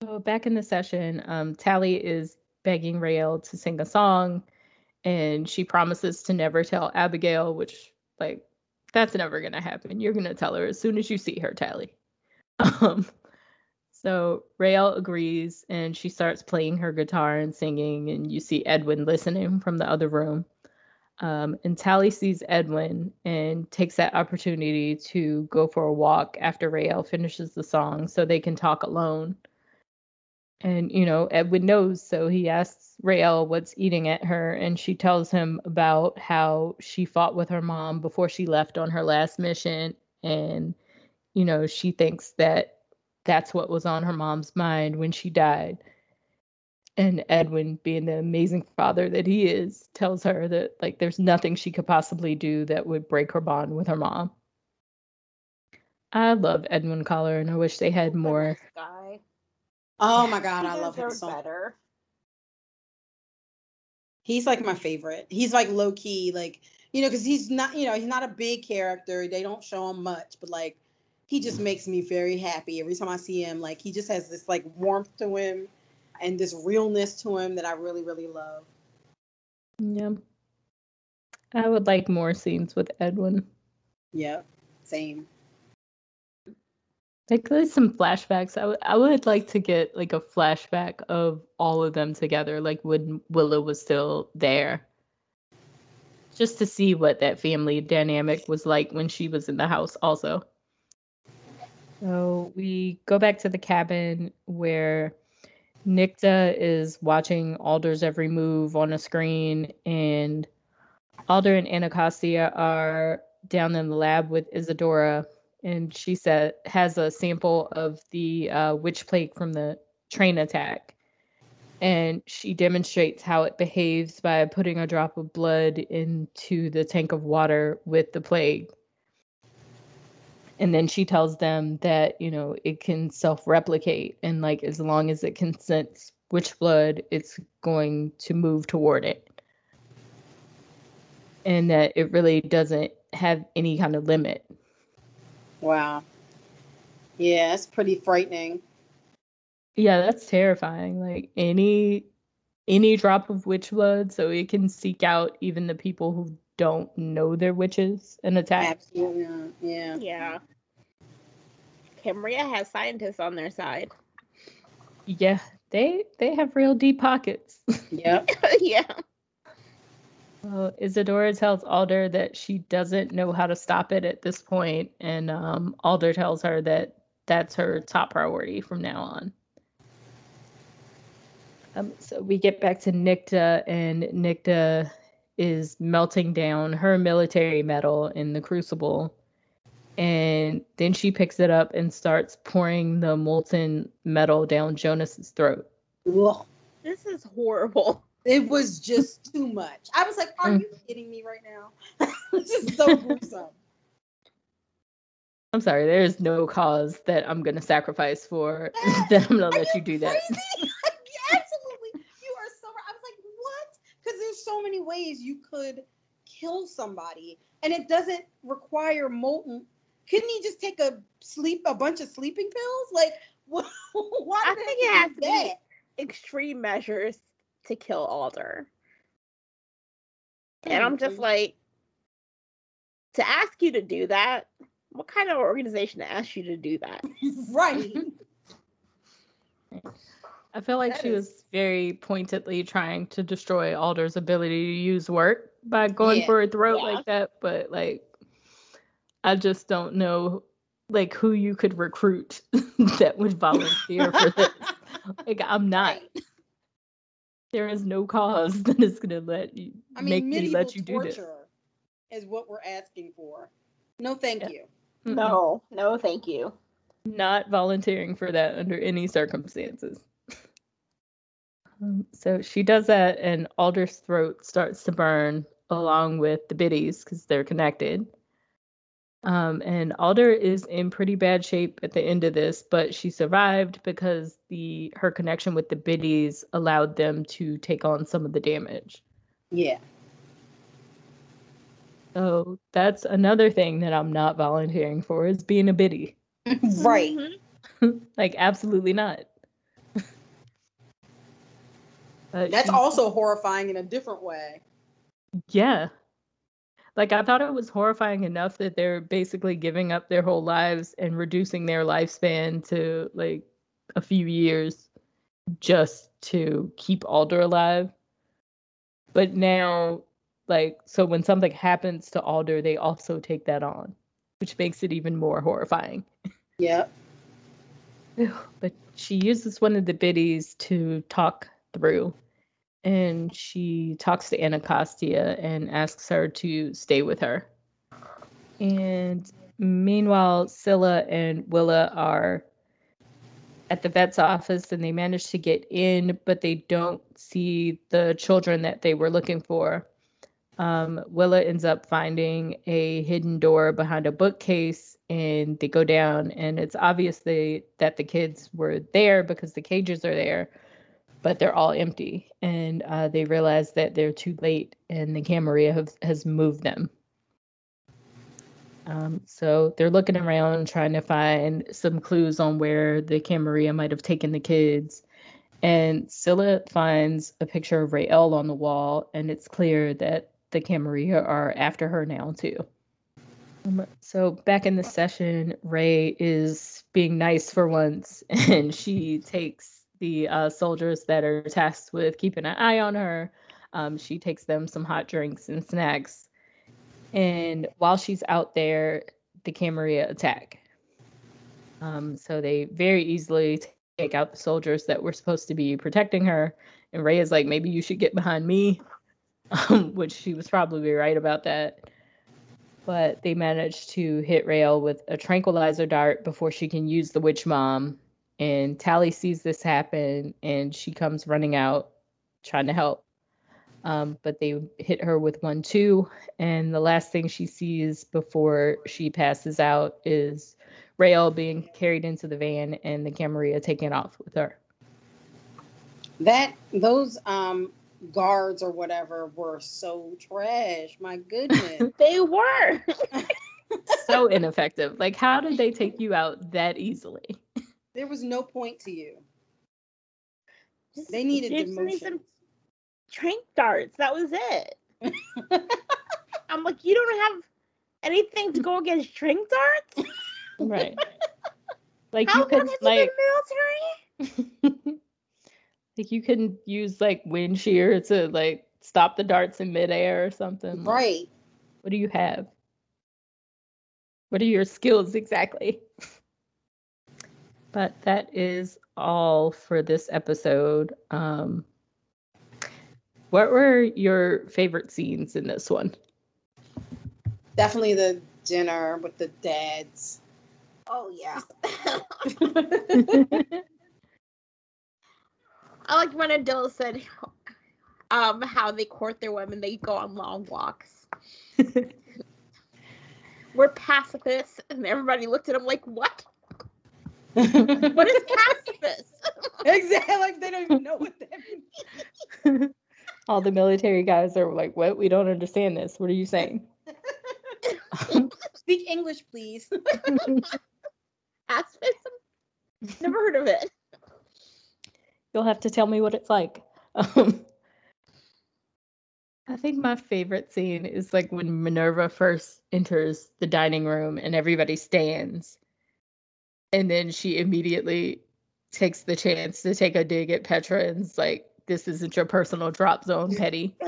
so back in the session, um, Tally is begging Raelle to sing a song, and she promises to never tell Abigail, which like that's never gonna happen. You're gonna tell her as soon as you see her, Tally. Um, so Raelle agrees, and she starts playing her guitar and singing, and you see Edwin listening from the other room. Um, and Tally sees Edwin and takes that opportunity to go for a walk after Raelle finishes the song so they can talk alone. And, you know, Edwin knows, so he asks Raelle what's eating at her, and she tells him about how she fought with her mom before she left on her last mission. And, you know, she thinks that that's what was on her mom's mind when she died and Edwin, being the amazing father that he is, tells her that like there's nothing she could possibly do that would break her bond with her mom. I love Edwin Collar, and I wish they had more. Guy. Oh my god, I love him so better. He's like my favorite. He's like low key, like you know, because he's not, you know, he's not a big character. They don't show him much, but like he just makes me very happy every time I see him. Like he just has this like warmth to him and this realness to him that I really, really love. Yeah. I would like more scenes with Edwin. Yeah, same. Like there's some flashbacks. I, w- I would like to get like a flashback of all of them together, like when Willa was still there. Just to see what that family dynamic was like when she was in the house also. So we go back to the cabin where Nicte is watching Alder's every move on a screen, and Alder and Anacostia are down in the lab with Izadora, and she said has a sample of the uh, witch plague from the train attack, and she demonstrates how it behaves by putting a drop of blood into the tank of water with the plague. And then she tells them that you know it can self-replicate and like as long as it can sense which blood it's going to move toward it. And that it really doesn't have any kind of limit wow yeah it's pretty frightening Yeah, that's terrifying. Like any any drop of witch blood, so it can seek out even the people who don't know they're witches and attack. Absolutely. Yeah. Yeah. Camarilla has scientists on their side. Yeah, they they have real deep pockets. Yep. yeah. Well, Izadora tells Alder that she doesn't know how to stop it at this point, and um, Alder tells her that that's her top priority from now on. Um, so we get back to Nicte, and Nicte is melting down her military medal in the crucible. And then she picks it up and starts pouring the molten metal down Jonas's throat. Ugh. This is horrible. It was just too much. I was like, "Are Mm. you kidding me right now?" this is so gruesome. I'm sorry, there is no cause that I'm going to sacrifice for that I'm to Are let you do that. crazy? Absolutely. You are so right. I was like, what? Because there's so many ways you could kill somebody, and it doesn't require molten. Couldn't he just take a sleep, a bunch of sleeping pills? Like, what? Why I think it has to be- Extreme measures to kill Alder. And I'm just like, to ask you to do that, what kind of organization asks you to do that? right. I feel like That she is- was very pointedly trying to destroy Alder's ability to use work by going Yeah. for a throat Yeah. like that, but like I just don't know like who you could recruit that would volunteer for this. Like I'm not. Right. There is no cause that is gonna let you I mean, make me medieval let you do torture this. is what we're asking for. No, thank Yeah. you. No, no, thank you. not volunteering for that under any circumstances. Um, so she does that, and Alder's throat starts to burn along with the biddies because they're connected. Um, and Alder is in pretty bad shape at the end of this, but she survived because the her connection with the biddies allowed them to take on some of the damage. Yeah. So that's another thing that I'm not volunteering for is being a biddy. right. Like absolutely not. That's she- also horrifying in a different way. Yeah. Like I thought it was horrifying enough that they're basically giving up their whole lives and reducing their lifespan to like a few years just to keep Alder alive. But now like so when something happens to Alder, they also take that on, which makes it even more horrifying. Yep. but she uses one of the biddies to talk through and she talks to Anacostia and asks her to stay with her. And meanwhile, Scylla and Willa are at the vet's office and they manage to get in, but they don't see the children that they were looking for. Um, Willa ends up finding a hidden door behind a bookcase and they go down and it's obvious that the kids were there because the cages are there but they're all empty and uh, they realize that they're too late and the Camarilla have, has moved them. Um, so they're looking around trying to find some clues on where the Camarilla might have taken the kids and Scylla finds a picture of Raelle on the wall and it's clear that the Camarilla are after her now too. Um, so back in the session, Ray is being nice for once, and she takes the uh, soldiers that are tasked with keeping an eye on her. Um, she takes them some hot drinks and snacks, and while she's out there, the Camarilla attack. Um, so they very easily take out the soldiers that were supposed to be protecting her, and Ray is like, "Maybe you should get behind me," um, which she was probably right about that but they manage to hit Raelle with a tranquilizer dart before she can use the witch bomb. And Tally sees this happen and she comes running out trying to help. Um, but they hit her with one, two. And the last thing she sees before she passes out is Raelle being carried into the van and the Camarilla taking off with her. That those um guards or whatever were so trash. My goodness. They were. So ineffective. Like, how did they take you out that easily? There was no point to you. Just, they needed demotion. Need some trank darts. That was it. I'm like, you don't have anything to go against trank darts, right? Like How you could like military. like you can use like wind shear to like stop the darts in midair or something. Right. What do you have? What are your skills exactly? But that is all for this episode. Um, what were your favorite scenes in this one? Definitely the dinner with the dads. Oh yeah. I like when Adil said um how they court their women, they go on long walks. We're pacifists, and everybody looked at him like, "What? What is pacifist?" exactly, like they don't even know what that means. All the military guys are like, "What? We don't understand this. What are you saying?" Speak English, please. Pacifism? Never heard of it. You'll have to tell me what it's like. Um, I think my favorite scene is like when Minerva first enters the dining room and everybody stands. And then she immediately takes the chance to take a dig at Petra and's like, this isn't your personal drop zone, Petty.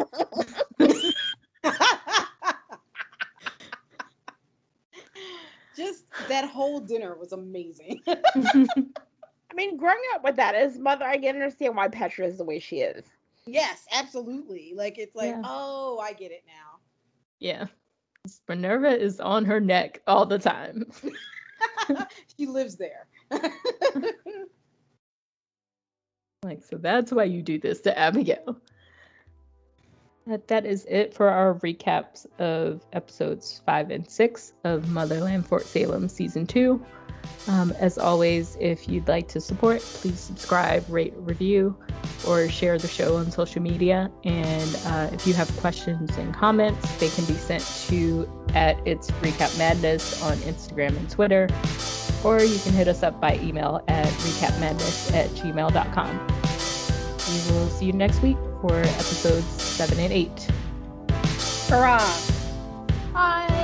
Just that whole dinner was amazing. I mean, growing up with that as mother, I can understand why Petra is the way she is. Yes, absolutely. Like it's like, yeah. oh, I get it now. Yeah. Minerva is on her neck all the time. she lives there. like, so that's why you do this to Abigail. That, that is it for our recaps of episodes five and six of Motherland Fort Salem season two. Um, as always, if you'd like to support, please subscribe, rate, review, or share the show on social media. And uh, if you have questions and comments, they can be sent to at It's Recap Madness on Instagram and Twitter, or you can hit us up by email at recapmadness at gmail.com. We will see you next week for episodes seven and eight. Hurrah!